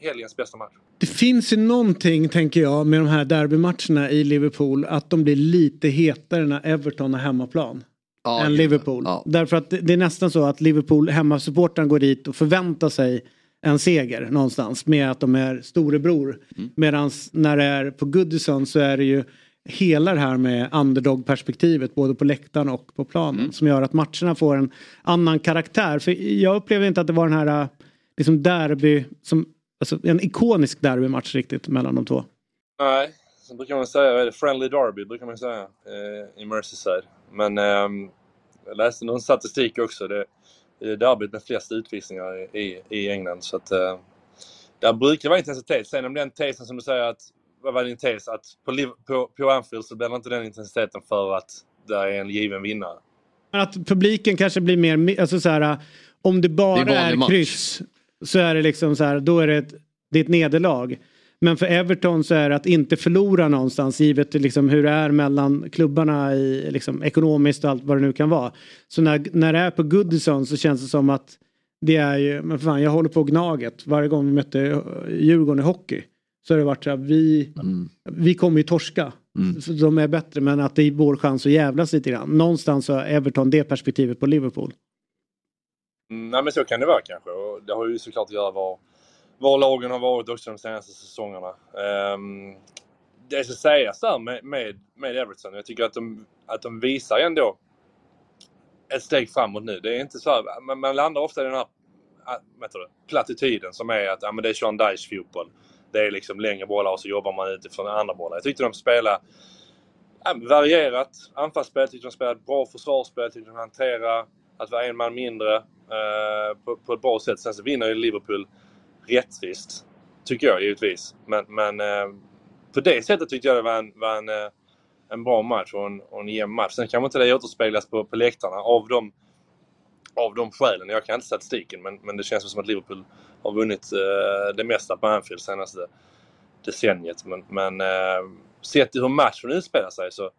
helgens bästa match. Det finns ju någonting, tänker jag, med de här derbymatcherna i Liverpool. Att de blir lite hetare när Everton har hemmaplan. Ja, än Liverpool. ja. Därför att det det är nästan så att Liverpool, hemmasupportrarna går dit och förväntar sig en seger någonstans med att de är storebror. Mm. Medan när det är på Goodison så är det ju hela det här med underdog-perspektivet både på läktaren och på planen Mm. som gör att matcherna får en annan karaktär. För jag upplever inte att det var den här liksom derby, som, alltså en ikonisk derbymatch riktigt mellan de två. Nej, så brukar man säga, friendly derby brukar man säga eh, i Merseyside. Men ehm, jag läste någon statistik också. Det, det är derbyt med flest utvisningar i, i England. Så att, eh, där brukar det vara intensitet. Sen om den tesen som du säger att, var din tes? Att på, på, på Anfield så blir det inte den intensiteten för att det är en given vinnare. Men att publiken kanske blir mer, alltså så här, om det bara Det är är, kryss så är det liksom så här, då är det ett, det är ett nederlag. Men för Everton så är det att inte förlora någonstans givet liksom hur det är mellan klubbarna i, liksom, ekonomiskt och allt vad det nu kan vara. Så när, när det är på Goodison så känns det som att det är ju, men fan jag håller på Gnaget varje gång vi mötte Djurgården i hockey. Så har det varit så här, vi, vi kommer ju torska. Så de är bättre men att det är vår chans att jävlas lite grann. Någonstans så har Everton det perspektivet på Liverpool. Mm, nej men så kan det vara kanske. Och det har ju såklart att göra var, var lagen har varit också de senaste säsongerna. Um, det ska sägas där med, med, med Everton, jag tycker att de, att de visar ändå ett steg framåt nu. Det är inte så här, man, man landar ofta i den här vad heter det, plattityden som är att ja, men det är Sean Dyche fotboll. Det är liksom längre bollar och så jobbar man utifrån andra bollar. Jag tyckte de spelade ja, varierat anfallsspel, jag tyckte de spelade bra försvarsspel, tyckte de hanterade att vara en man mindre eh, på, på ett bra sätt. Sen så vinner ju Liverpool rättvist, tycker jag givetvis. Men, men eh, på det sättet tyckte jag det var en, var en, eh, en bra match och en, och en jämn match. Sen kanske inte det återspeglas på, på läktarna av de, av de skälen. Jag kan inte statistiken men, men det känns som att Liverpool har vunnit eh, det mesta på Anfield senaste decenniet. Men, men eh, sett till hur matchen utspelar sig så,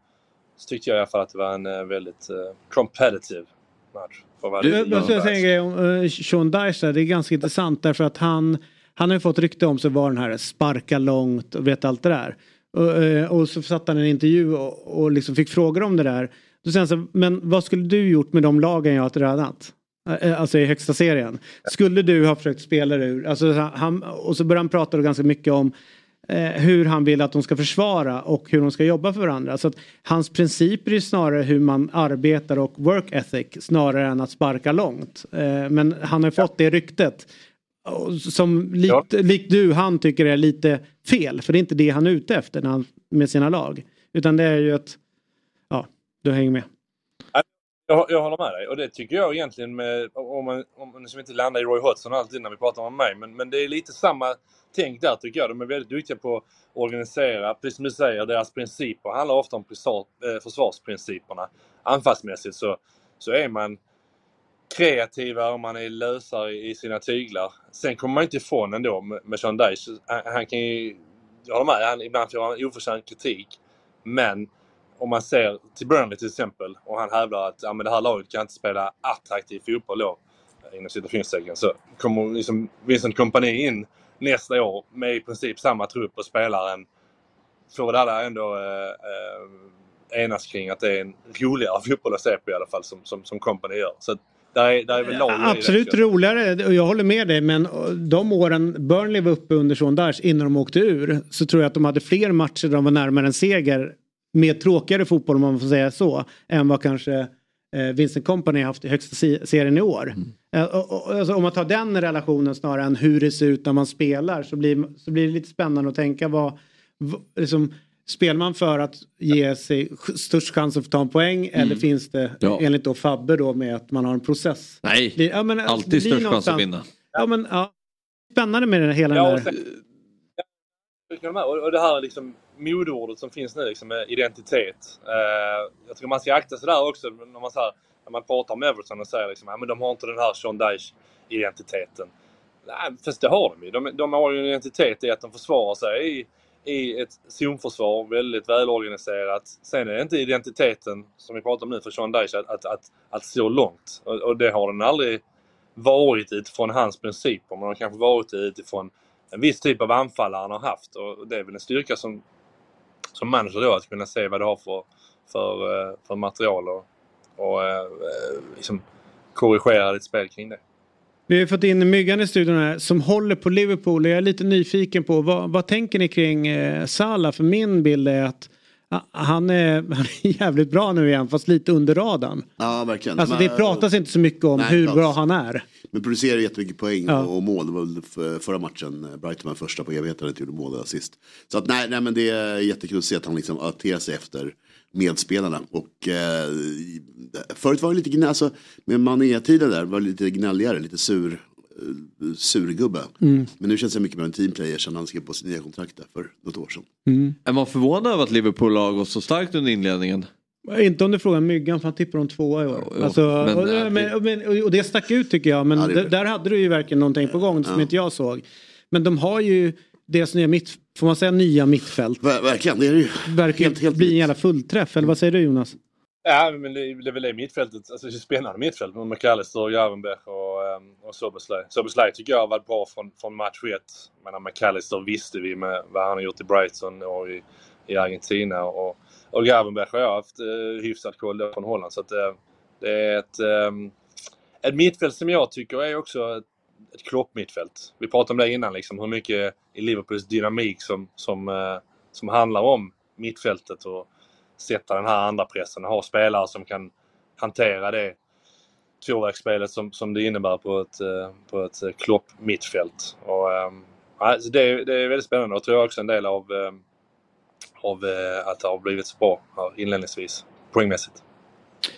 så tyckte jag i alla fall att det var en eh, väldigt competitive match. Det Jag måste säga en grej om Sean Dyche. Det är ganska intressant därför att han han har ju fått rykte om sig vara den här sparka långt och vet allt det där. Och, och så satt han i en intervju och, och liksom fick frågor om det där. Då säger han så, men vad skulle du gjort med de lagen jag har tränat? Eh, Alltså i högsta serien. Skulle du ha försökt spela ur? Alltså, han, och så börjar han prata ganska mycket om eh, hur han vill att de ska försvara och hur de ska jobba för varandra. Så att hans principer är snarare hur man arbetar och work ethic snarare än att sparka långt. Eh, men han har fått det ryktet. Som likt, likt du, han tycker är lite fel. För det är inte det han är ute efter när han, med sina lag. Utan det är ju att, ja, du hänger med. Jag, jag håller med dig och det tycker jag egentligen med, om man, om man liksom inte landar i Roy Hodgson alltid när vi pratar om mig, men, men det är lite samma tänk där tycker jag. De är väldigt duktiga på att organisera, precis som du säger, deras principer handlar ofta om eh, försvarsprinciperna. Anfallsmässigt så, så är man kreativare och man är lösare i sina tyglar. Sen kommer man inte ifrån ändå med, med Sean Dyche. Han, han kan ju, jag håller med, han, ibland får han oförtjänt kritik. Men om man ser till Burnley till exempel och han hävdar att ja, men det här laget kan inte spela attraktiv fotboll då, inom citationstecken, så kommer liksom Vincent Kompany in nästa år med i princip samma trupp och spelaren får det alla ändå eh, eh, enas kring att det är en roligare fotboll att se på i alla fall som, som, som Company gör. Så att där är, där är väl Absolut roligare och jag håller med dig men de åren Burnley var uppe under Sean Dyche innan de åkte ur så tror jag att de hade fler matcher där de var närmare en seger med tråkigare fotboll om man får säga så än vad kanske eh, Vincent Company haft i högsta se- serien i år. Eh, och, och, alltså, om man tar den relationen snarare än hur det ser ut när man spelar så blir, så blir det lite spännande att tänka vad, vad liksom, Spelar man för att ge sig störst chans att få ta en poäng eller finns det Ja. enligt då Fabbe då med att man har en process? Nej, Det- ja, men, alltså, alltid störst chans att vinna. Ja men ja. Spännande med den här, hela Ja, och sen- och det här liksom modeordet som finns nu, liksom, med identitet. Eh, jag tycker man ska akta sig där också när man, så här, när man pratar om Everton och säger liksom, men de har inte den här Sean Dyche-identiteten. Nej, fast det har de ju. De, de har ju en identitet i att de försvarar sig i, i ett zonförsvar, väldigt välorganiserat. Sen är det inte identiteten, som vi pratar om nu, för Sean Dyche att, att, att, att så långt. Och, och det har den aldrig varit utifrån hans principer. Man har kanske varit utifrån en viss typ av anfallare han har haft. Och det är väl en styrka som, som manager då, att kunna se vad du har för, för, eh, för material och, och eh, eh, liksom korrigera ditt spel kring det. Vi har fått in Myggan i studion här som håller på Liverpool och jag är lite nyfiken på vad, vad tänker ni kring eh, Salah? För min bild är att han är, <laughs> han är jävligt bra nu igen fast lite under radarn. Ja, verkligen. Alltså Men- det pratas inte så mycket om Nej, hur bra han är. Men producerar jättemycket poäng Ja. och, och mål. Det var väl förra matchen, eh, Brighton var första på evigheter att gjorde mål där sist. Så att nej, nej men det är jättekul att se att han liksom adapterar sig efter medspelarna. Och eh, förut var det lite gnäll, alltså med Mané-tiden där var det lite gnälligare, lite sur, eh, surgubbe. Mm. Men nu känns det mycket mer en teamplayer sen han skrev på sitt nya kontrakt där för något år sedan. Är man förvånad över att Liverpool har gått så starkt under inledningen? Inte om du frågar Myggan för han tippar om tvåa i år. jo, alltså, men- och, men, men, och det stack ut tycker jag. Men Ja, det där hade du ju verkligen någonting på gång som Ja. inte jag såg. Men de har ju deras nya mitt, får man säga nya mittfält. Ver, verkligen, det är det ju. Verkar Helt- helt bli en jävla fullträff. Eller vad säger du Jonas? Ja, men det, det är väl det mittfältet. Alltså det är ett spännande mittfält med McAllister, Gravenberch och, ehm, och Soboslaj. Soboslaj tycker jag har varit bra från, från match 1. Men McAllister visste vi med vad han har gjort i Brighton och i, i Argentina. Och, och Gravenberch har jag haft eh, hyfsat koll från Holland. Så att, eh, det är ett, eh, ett mittfält som jag tycker är också ett, ett kloppmittfält. Vi pratade om det innan, liksom, hur mycket i Liverpools dynamik som, som, eh, som handlar om mittfältet och sätta den här andra pressen och ha spelare som kan hantera det tvåvägsspelet som, som det innebär på ett, eh, på ett eh, Klopp-mittfält. Och, alltså det, är- det är väldigt spännande och tror jag också en del av, ehm, av eh, att det har blivit så bra inledningsvis, poängmässigt.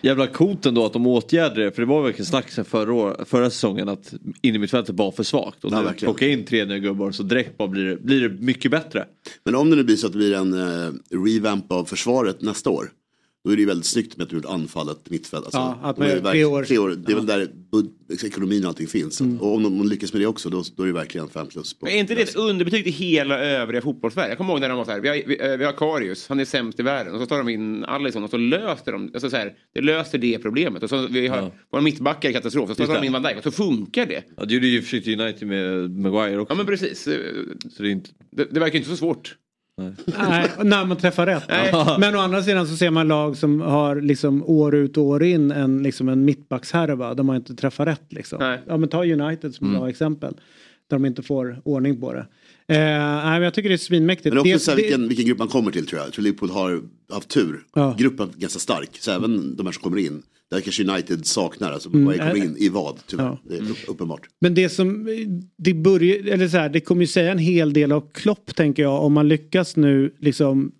Jävla coolt ändå att de åtgärdade det. För det var verkligen snack sen förra, år, förra säsongen att innermittfältet var för svagt. Och Ja, plocka in tre nya gubbar så direkt bara blir det, blir det mycket bättre. Men om det nu blir så att det blir en eh, revamp av försvaret nästa år. Då är det ju väldigt snyggt med att du gjort anfallet mittfält. Alltså, Ja, att de är man gör tre år. tre år. Det är väl där ekonomin och allting finns. Att- Och om de, lyckas med det också då, då är det verkligen fem plus. På. Men är inte det ett underbetyg till hela övriga fotbollsvärlden? Jag kommer ihåg när de var så här, vi har, vi, eh, vi har Karius, han är sämst i världen. Och så tar de in Alisson och så löser de, alltså så här, det löser det problemet. Och så vi har, Ja. våra mittbackar är katastrof, och så tar de in Van Dijk och så funkar det. Ja, det gjorde ju för sig United med Maguire också. Ja men precis. Så det är inte... Det, det verkar inte så svårt. Nej, när man träffar rätt. Men å andra sidan så ser man lag som har liksom år ut och år in en, liksom en mittbackshärva. De har inte träffat rätt liksom. Nej. Ja men ta United som ett Mm. bra exempel. Där de inte får ordning på det. Eh, nej, men jag tycker det är svinmäktigt. Men också Det- så här, det- vilken, vilken grupp man kommer till tror jag. Jag tror Liverpool har haft tur. Ja. Gruppen är ganska stark. Så även de här som kommer in. Där kanske United saknar. Alltså, Mm. vad kommer Eh, in i vad tyvärr. ja. Det är upp- uppenbart. Men det som, det börjar, eller så här, det kommer ju säga en hel del av Klopp tänker jag om man lyckas nu liksom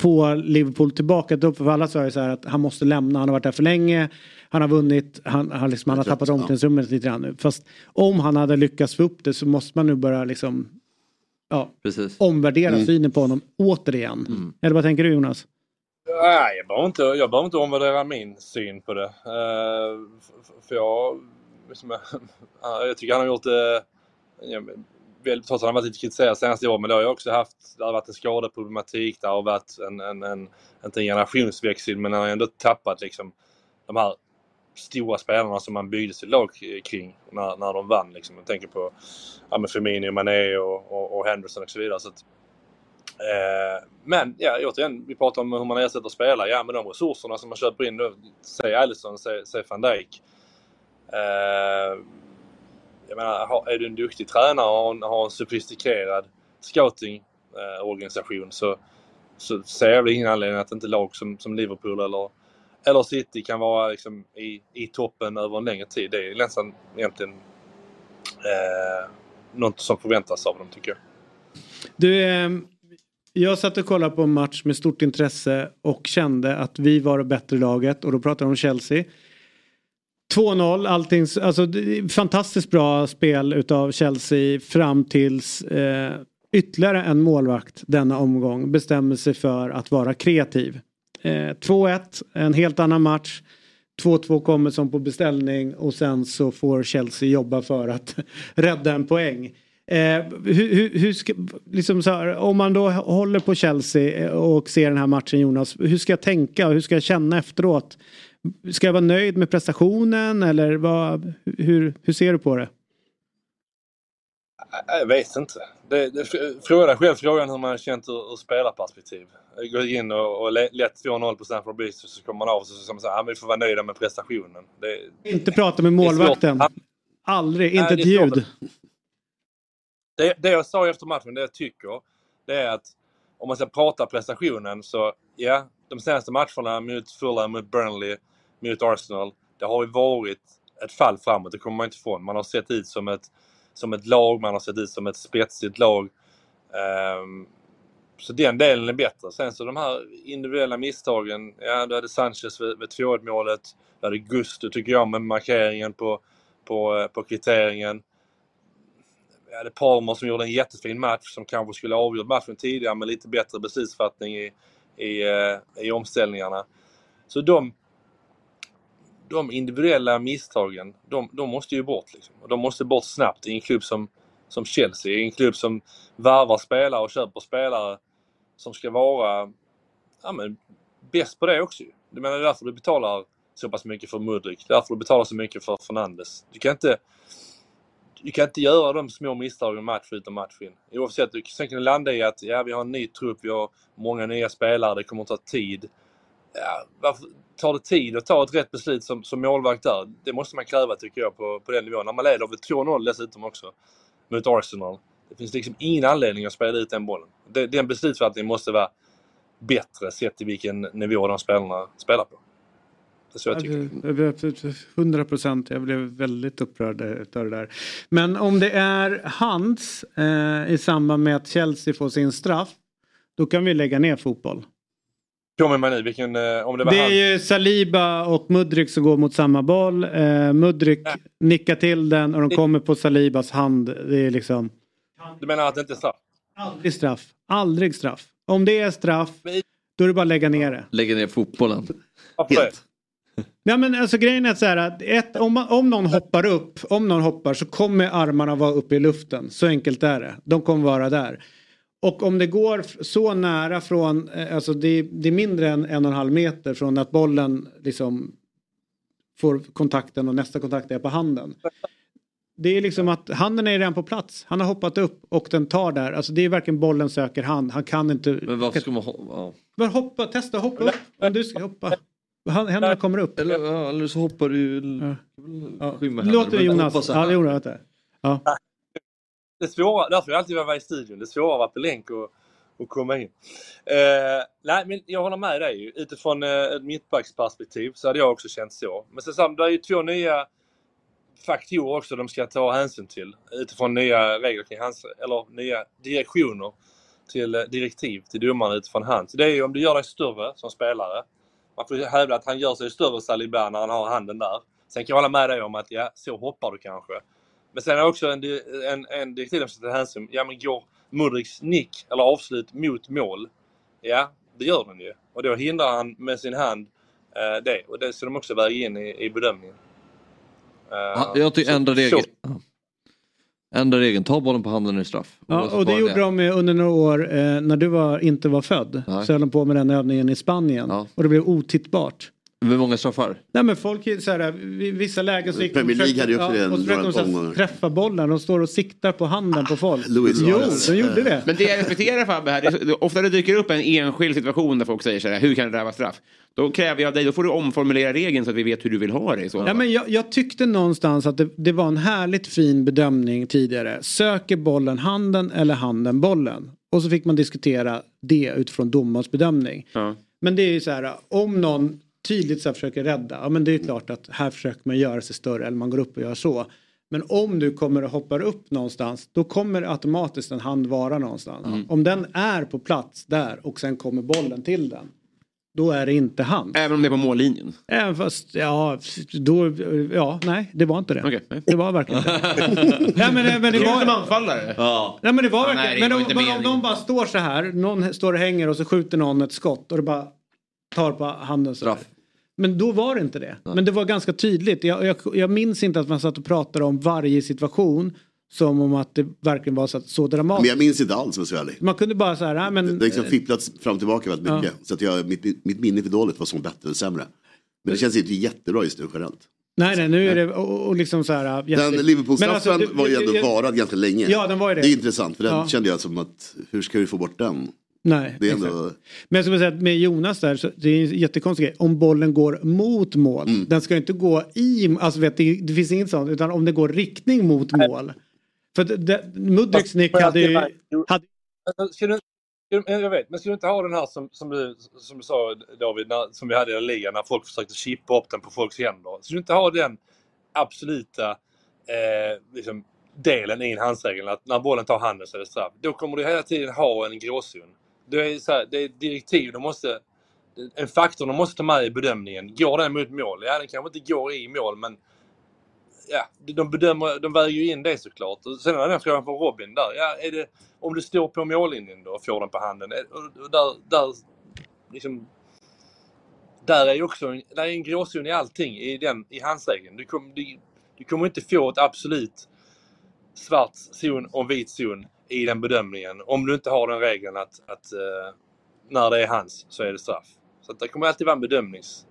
få Liverpool tillbaka. För alla sa ju så här att han måste lämna, han har varit där för länge. Han har vunnit, han, han, liksom, han har tappat omklädningsrummet lite grann nu. Fast om han hade lyckats få upp det så måste man nu börja liksom ja, Precis. omvärdera Mm. synen på honom återigen. Eller vad tänker du Jonas? Nej, jag behöver inte, jag behöver inte omvärdera min syn på det. Eh, för jag, liksom, <laughs> jag tycker han har gjort det... Ja, trots att han har varit lite kritiserad senaste året, men det har ju också haft, det har varit en skadeproblematik, det har varit en, en, en, inte en generationsväxling, men han har ändå tappat liksom de här stora spelarna som man byggde sitt lag kring när, när de vann. Liksom. Jag tänker på ja, Firmino, Mané och, och, och Henderson och så vidare. Så att, Eh, men ja, återigen, vi pratar om hur man ersätter spelare. Ja, men de resurserna som man köper in nu, säg Alisson, säg, säg van Dijk. Eh, jag menar, är du en duktig tränare och har en, har en sofistikerad scoutingorganisation så, så ser jag väl ingen anledning att inte lag som, som Liverpool eller, eller City kan vara liksom i, i toppen över en längre tid. Det är nästan egentligen eh, något som förväntas av dem tycker jag. Du, ehm, jag satt och kollade på en match med stort intresse och kände att vi var det bättre laget och då pratar jag om Chelsea. 2-0, allting, alltså fantastiskt bra spel utav Chelsea fram tills eh, ytterligare en målvakt denna omgång bestämmer sig för att vara kreativ. Eh, 2-1, en helt annan match. 2-2 kommer som på beställning och sen så får Chelsea jobba för att <laughs> rädda en poäng. Eh, hur, hur, hur ska, liksom här, om man då håller på Chelsea och ser den här matchen Jonas, hur ska jag tänka och hur ska jag känna efteråt? Ska jag vara nöjd med prestationen eller vad, hur, hur ser du på det? Jag vet inte. Det, det, fråga dig själv frågan hur man har känt ur, ur spelarperspektiv. Gå in och, och lätt 2-0 på Stamford Bridge så kommer man av och så ska man säga att vi får vara nöjda med prestationen. Det, Inte prata med målvakten. Aldrig, inte ett ljud. Det, det jag sa efter matchen, det jag tycker, det är att om man ska prata prestationen så ja, de senaste matcherna mot Fulham, mot Burnley, mot Arsenal, det har ju varit ett fall framåt, det kommer man inte ifrån. Man har sett ut som ett, som ett lag, man har sett ut som ett spetsigt lag. Um, så den delen är bättre. Sen så de här individuella misstagen, ja du hade Sanchez vid, vid 2 målet, du hade Gusto tycker jag med markeringen på, på, på kvitteringen. Vi hade Palmer som gjorde en jättefin match som kanske skulle ha avgjort matchen tidigare med lite bättre beslutsfattning i, i, eh, i omställningarna. Så de, de individuella misstagen, de, de måste ju bort. Liksom. Och de måste bort snabbt i en klubb som, som Chelsea. I en klubb som varvar spelare och köper spelare som ska vara ja, men, bäst på det också. menar, det är därför du betalar så pass mycket för Mudrik. Det är därför du betalar så mycket för Fernandes. Du kan inte, du kan inte göra de små misstagen match ut och match in. Oavsett, du, sen kan det landa i att ja, vi har en ny trupp, vi har många nya spelare, det kommer att ta tid. Ja, varför tar det tid att ta ett rätt beslut som, som målvakt där? Det måste man kräva tycker jag på, på den nivån. När man leder över 2-0 dessutom också mot Arsenal. Det finns liksom ingen anledning att spela ut den bollen. Den beslutsfattningen måste vara bättre sett till vilken nivå de spelarna spelar på. Så jag tycker. 100 procent, jag blev väldigt upprörd utav det där. Men om det är hans eh, i samband med att Chelsea får sin straff, då kan vi lägga ner fotboll. Kommer man nu vilken, eh, om det var Det han. är ju Saliba och Mudryk som går mot samma boll. Eh, Mudryk nickar till den och de kommer på Salibas hand. Det är liksom Du menar att det inte är straff? aldrig straff. Aldrig straff. Om det är straff, då är det bara att lägga ner det. Lägga ner fotbollen. Helt. Ja men alltså grejen är så här att ett, om, man, om någon hoppar upp, om någon hoppar så kommer armarna vara uppe i luften. Så enkelt är det. De kommer vara där. Och om det går så nära från, eh, alltså det, det är mindre än en och en halv meter från att bollen liksom får kontakten och nästa kontakt är på handen. Det är liksom att handen är redan på plats. Han har hoppat upp och den tar där. Alltså det är verkligen bollen söker hand. Han kan inte... Men varför ska man hoppa? Men hoppa, testa hoppa upp. Om du ska hoppa. Han- Händerna kommer upp. Eller, ja, eller så hoppar du... Ja. Händerna. Låter det Jonas? Ja, det gjorde jag. inte. Ja. det svåra, därför jag alltid vara i studion. Det svåra att vara på länk och, och komma in. Eh, nej, men jag håller med dig. Utifrån eh, ett mittbacksperspektiv så hade jag också känt så. Men sen det är ju två nya faktorer också de ska ta hänsyn till. Utifrån nya regler kring hans, eller nya direktioner till eh, direktiv till domaren utifrån hans. Det är ju om du gör dig större som spelare. Man får hävda att han gör sig större Saliba när han har handen där. Sen kan jag hålla med dig om att ja, så hoppar du kanske. Men sen är det också en, en, en direktiv ska ta hänsyn Ja men går Mudriks nick eller avslut mot mål. Ja, det gör den ju. Och då hindrar han med sin hand eh, det. Och det ska de också väga in i, i bedömningen. Eh, Ja, Jag tycker så- ändra så- regeln. Ändra regeln, ta bollen på handen i straff. Ja, Oavsett och det gjorde de under några år eh, när du var, inte var född. Nej. Så höll de på med den övningen i Spanien. Och det blev otittbart. Hur många straffar? Nej men folk så här, vissa lägen så gick Premier League hade ju också försökte- det och så försökte de så här träffa bollen. De står och siktar på handen på folk. Luis jo, Suarez. de gjorde det. Men det jag respekterar Fabbe här, det är, ofta det dyker upp en enskild situation där folk säger så här, hur kan det där vara straff? Då kräver jag av dig, då får du omformulera regeln så att vi vet hur du vill ha det så Ja, men jag, jag tyckte någonstans att det, det var en härligt fin bedömning tidigare. Söker bollen handen eller handen bollen? Och så fick man diskutera det utifrån domarens bedömning. Ja. Men det är ju så här, om någon tydligt så försöker rädda, ja men det är klart att här försöker man göra sig större eller man går upp och gör så. Men om du kommer och hoppar upp någonstans då kommer automatiskt en hand vara någonstans. Om den är på plats där och sen kommer bollen till den. Då är det inte hand. Även om det är på mållinjen? Även fast, ja, då, ja, nej, det var inte det. Nej. Det var verkligen inte det. <laughs> nej, men, det- men det var... som anfallare. Ja. Nej men det var Ja, verkligen, nej, det men var om, inte men om de bara står så här, någon står och hänger och så skjuter någon ett skott och det bara tar på handen så här. Straff. Men då var det inte det. Men det var ganska tydligt. Jag, jag, jag minns inte att man satt och pratade om varje situation som om att det verkligen var så, så Men dramatiskt. jag minns inte alls om jag ärlig. Man kunde bara så här, nej, men... Det har liksom fipplats fram och tillbaka väldigt mycket. Så att jag, mitt, mitt minne för dåligt vad som bättre eller sämre. Men det känns inte jättebra just nu generellt. Nej, nej, nu är det och, och liksom så här... jätte- Den Men Liverpool-straffen alltså, var ju ändå varad ganska länge. Ja, den var ju det. Det är intressant för den Ja. kände jag som att hur ska vi få bort den? Nej, Det är exakt. ändå... Men jag skulle säga att med Jonas där, så det är en jättekonstig grej. Om bollen går mot mål, Mm. den ska inte gå i, alltså vet, det, det finns inget sånt, utan om det går riktning mot mål. För Mudriks nick hade ju... ska- Hade, du, jag vet, men ska du inte ha den här som, som, du, som du sa David, när, som vi hade i ligan när folk försökte chippa upp den på folks händer. Ska du inte ha den absoluta eh, liksom, delen i en handsregel att när bollen tar handen så är det straff. Då kommer du hela tiden ha en gråzon. Det är, så här, det är direktiv, de måste, en faktor de måste ta med i bedömningen. Går den mot mål? Ja, den kanske inte går i mål men ja, de, bedömer, de väger ju in det såklart. Och sen är den frågan från Robin där. Ja, är det, om du står på mållinjen då och får den på handen. är- Och, där, där, liksom, där är ju också en, där är en gråzon i allting i, den, i handsregeln. Du, kom, du, du kommer inte få ett absolut svart zon och vit zon i den bedömningen. Om du inte har den regeln att, att eh, när det är hans så är det straff. Så att det kommer alltid vara en bedömningselement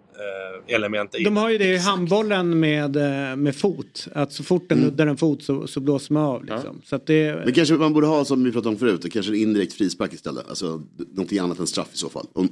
eh, element i de har ju det i handbollen med, eh, med fot. Att så fort den nuddar en fot så, så blåser man av. Liksom. Så att det, Men kanske man borde ha som vi pratade om förut, kanske en indirekt frispark istället. Alltså någonting annat än straff i så fall. Om,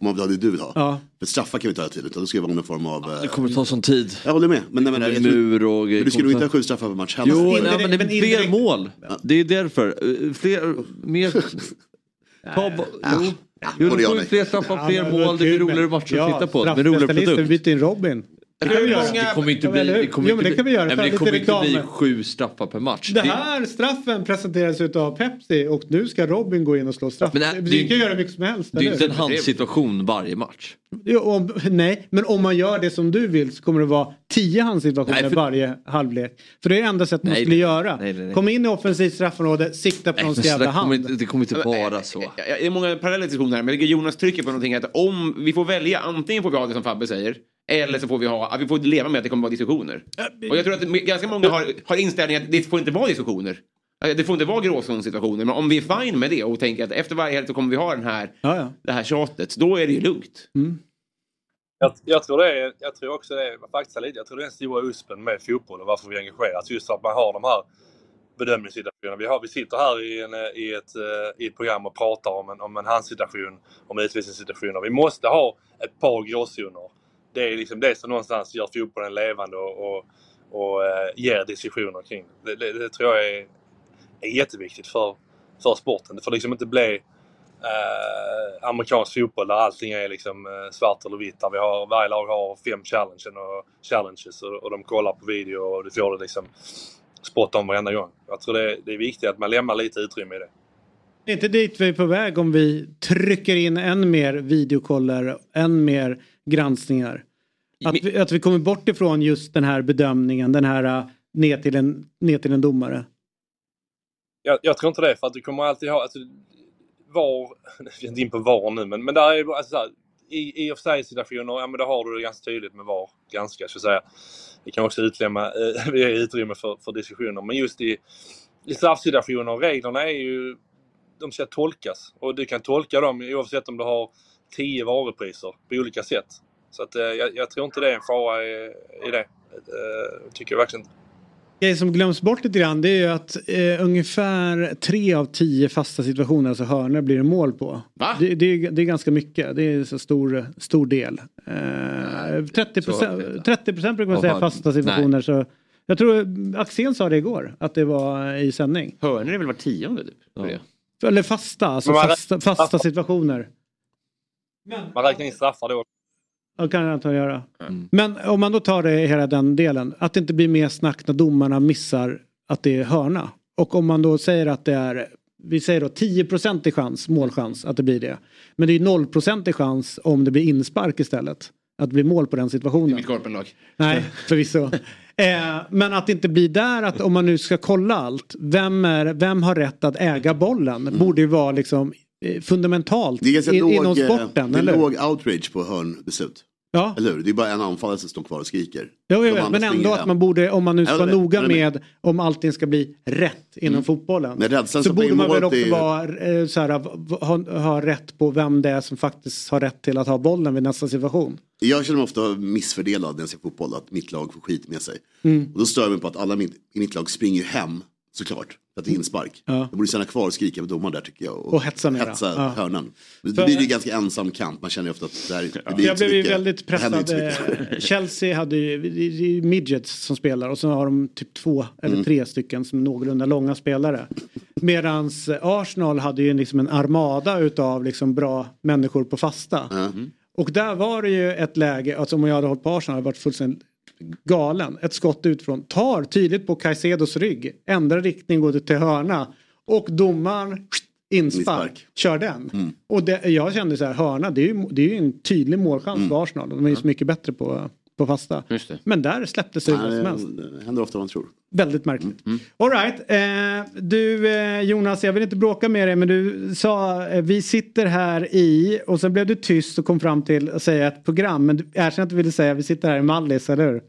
om det du vill ha. Ja. För straffar kan vi inte ha hela tiden utan då ska det vara någon form av... eh, Det kommer ta sån tid. Jag håller med. Men, nej, men, Det jag mur och men du skulle nog inte ha kommer- sju straffar per match heller. Jo, nej, men det men är fler mål. Det är därför. Eh, Fler, mer... <laughs> Ta, jo, ja får och ju fler straffar, fler mål, det blir roligare matcher att titta på. Det blir roligare straffspecialister, vi produkt. byter in Robin. Det kan vi göra. Det kommer inte bli, det kommer Jo, men inte det kan vi göra. Nej, men det kommer inte bli sju straffar per match. Det här straffen presenteras utav Pepsi och nu ska Robin gå in och slå straff. Men det- vi det- kan göra mycket som helst. Det är ju inte en handsituation varje match. Jo, om, nej, men om man gör det som du vill så kommer det vara tio handsituationer Nej, för- varje halvlek. För det är det enda sättet man Nej, skulle göra. nej, nej, nej. Kom in i offensivt straffområde, sikta på Nej, någon men så jävla där kommer hand. inte, det kommer inte vara så. Ja, Det är många parallella diskussioner här, men Jonas trycker på någonting att om vi får välja, antingen får vi ha det som Fabbe säger, eller så får vi ha, att vi får leva med att det kommer vara diskussioner. Och jag tror att det- ganska många har, har inställningen att det får inte vara diskussioner. Eh, Det får inte vara gråzonsituationer, men om vi är fine med det och tänker att efter varje helg så kommer vi ha den här, Ja, ja. det här tjatet, då är det ju lugnt. Jag, jag, tror det är, jag tror också det är, faktiskt lite, jag tror det är den stora uspen med fotboll och varför vi engageras. Just att man har de här bedömningssituationerna. Vi, har, vi sitter här i, en, eh, i, ett, eh, i ett program och pratar om en, om en handsituation, om utvisningssituationer. Vi måste ha ett par gråzoner. Det är liksom det som någonstans gör fotbollen levande och, och, och eh, ger diskussioner kring det. Det, det tror jag är, är jätteviktigt för, för sporten. Det får liksom inte bli eh, amerikansk fotboll där allting är liksom eh, svart eller vitt. Där vi har, varje lag har fem challenges och, challenges och, och de kollar på video och du får det liksom spot om varenda gång. Jag tror det det är viktigt att man lämnar lite utrymme i det. Det är inte dit vi är på väg om vi trycker in än mer videokoller, än mer granskningar. Att vi, att vi kommer bort ifrån just den här bedömningen, den här uh, ner till en, ner till en domare. Jag, jag tror inte det för att du kommer alltid ha, alltså, VAR, <laughs> jag är inte in på VAR nu men, men där är alltså, så här, i, i och för sig situationer, ja men då har du det ganska tydligt med VAR, ganska så att säga. Det kan också utlämna, <laughs> eh, utrymme för, för diskussioner men just i, i straffsituationer, reglerna är ju, de ska tolkas och du kan tolka dem oavsett om du har tio varupriser på olika sätt. Så att, eh, jag, jag, tror inte det är en fara i, i det. Eh, tycker jag verkligen inte. Det som glöms bort lite grann det är ju att eh, ungefär tre av tio fasta situationer, alltså hörnor, blir det mål på. Va? Det, det, det är ganska mycket, det är en så stor, stor del. Eh, 30 procent 30 brukar man säga fasta situationer. Så jag tror Axén sa det igår, att det var i sändning. Hörnor är väl var tionde typ? det. Eller fasta, alltså fasta, fasta situationer. Man räknar in straffar då. Ja, kan jag antagligen göra. Men om man då tar det hela den delen. Att det inte blir mer snack när domarna missar att det är hörna. Och om man då säger att det är vi säger då 10 i chans, målchans att det blir det. Men det är 0 i chans om det blir inspark istället. Att det blir mål på den situationen. Mitt korpenlag. Nej, <laughs> förvisso. eh, men att det inte blir där att om man nu ska kolla allt. Vem, är, vem har rätt att äga bollen? Borde ju vara liksom fundamentalt Det är ganska in, låg, inom eh, sporten. det är eller? låg outrage på hörnbeslut. Ja. Eller hur? Det är bara en anfallare som står kvar och skriker. Jo, andra men ändå att man borde, om man nu ska vara noga vet. med om allting ska bli rätt inom fotbollen. Men rädslan så som borde man väl också är vara, eh, så här, ha, ha rätt på vem det är som faktiskt har rätt till att ha bollen vid nästa situation. Jag känner mig ofta missfördelad när jag ser fotboll, att mitt lag får skit med sig. Mm. Och då stör jag mig på att alla min, i mitt lag springer hem, såklart, för att det är inspark. Ja. De borde stanna kvar och skrika på domaren där tycker jag. Och hetsa mera. Hetsa Ja. hörnan. Men Då blir det ju ganska ensam kamp, man känner ju ofta att det, här, det blir Jag blev ju väldigt det pressad. eh, Chelsea hade ju det är midgets som spelar och så har de typ två eller Mm. tre stycken som är någorlunda långa spelare. Medans eh, Arsenal hade ju liksom en armada utav liksom bra människor på fasta. Och där var det ju ett läge, alltså om jag hade hållit på Arsenal hade jag varit fullständigt galen. Ett skott utifrån, tar tydligt på Caicedos rygg, ändrar riktning, går till hörna. Och domaren inspark, kör den. Mm. Och det, jag kände så här, hörna det är ju, det är ju en tydlig målchans för Arsenal. De är ju så mycket bättre på, på fasta. Just det. Men där släpptes det hur som helst. det händer ofta man tror. Väldigt märkligt. All right. eh, du eh, Jonas, jag vill inte bråka med dig men du sa eh, vi sitter här i och sen blev du tyst och kom fram till att säga ett program. Men du erkänner att du ville säga vi sitter här i Mallis, eller hur?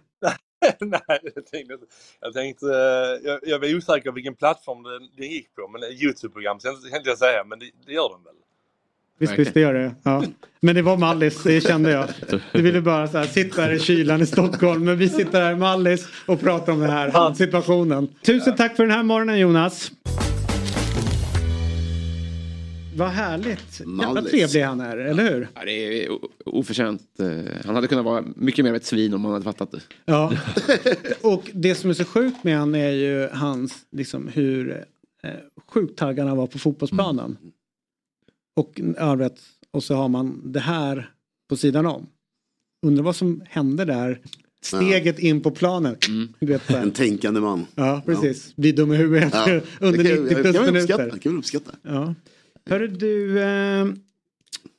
<laughs> Nej, jag tänkte, jag, tänkte eh, jag, jag var osäker vilken plattform den, den gick på. Men Youtube-program inte jag säga, men det, det gör den väl? Visst, visst det gör det. Ja. Men det var Mallis, det kände jag. Du ville bara så här, sitta här i kylan i Stockholm. Men vi sitter här i Mallis och pratar om den här situationen. Tusen tack för den här morgonen Jonas. Vad härligt. Jävla trevlig han är, eller hur? Ja, det är oförtjänt. eh, Han hade kunnat vara mycket mer av ett svin om han hade fattat det. Ja. <laughs> Och det som är så sjukt med han är ju hans, liksom hur eh, sjukt taggad han var på fotbollsplanen. Och, ja, vet, och så har man det här på sidan om. Undrar vad som hände där. Steget in på planen. <laughs> Vet, här. En tänkande man. Ja, precis. Bli dum i huvudet Ja. <laughs> under Det kan- 90 det plus kan minuter. det kan man uppskatta. Ja. Hörru du, eh,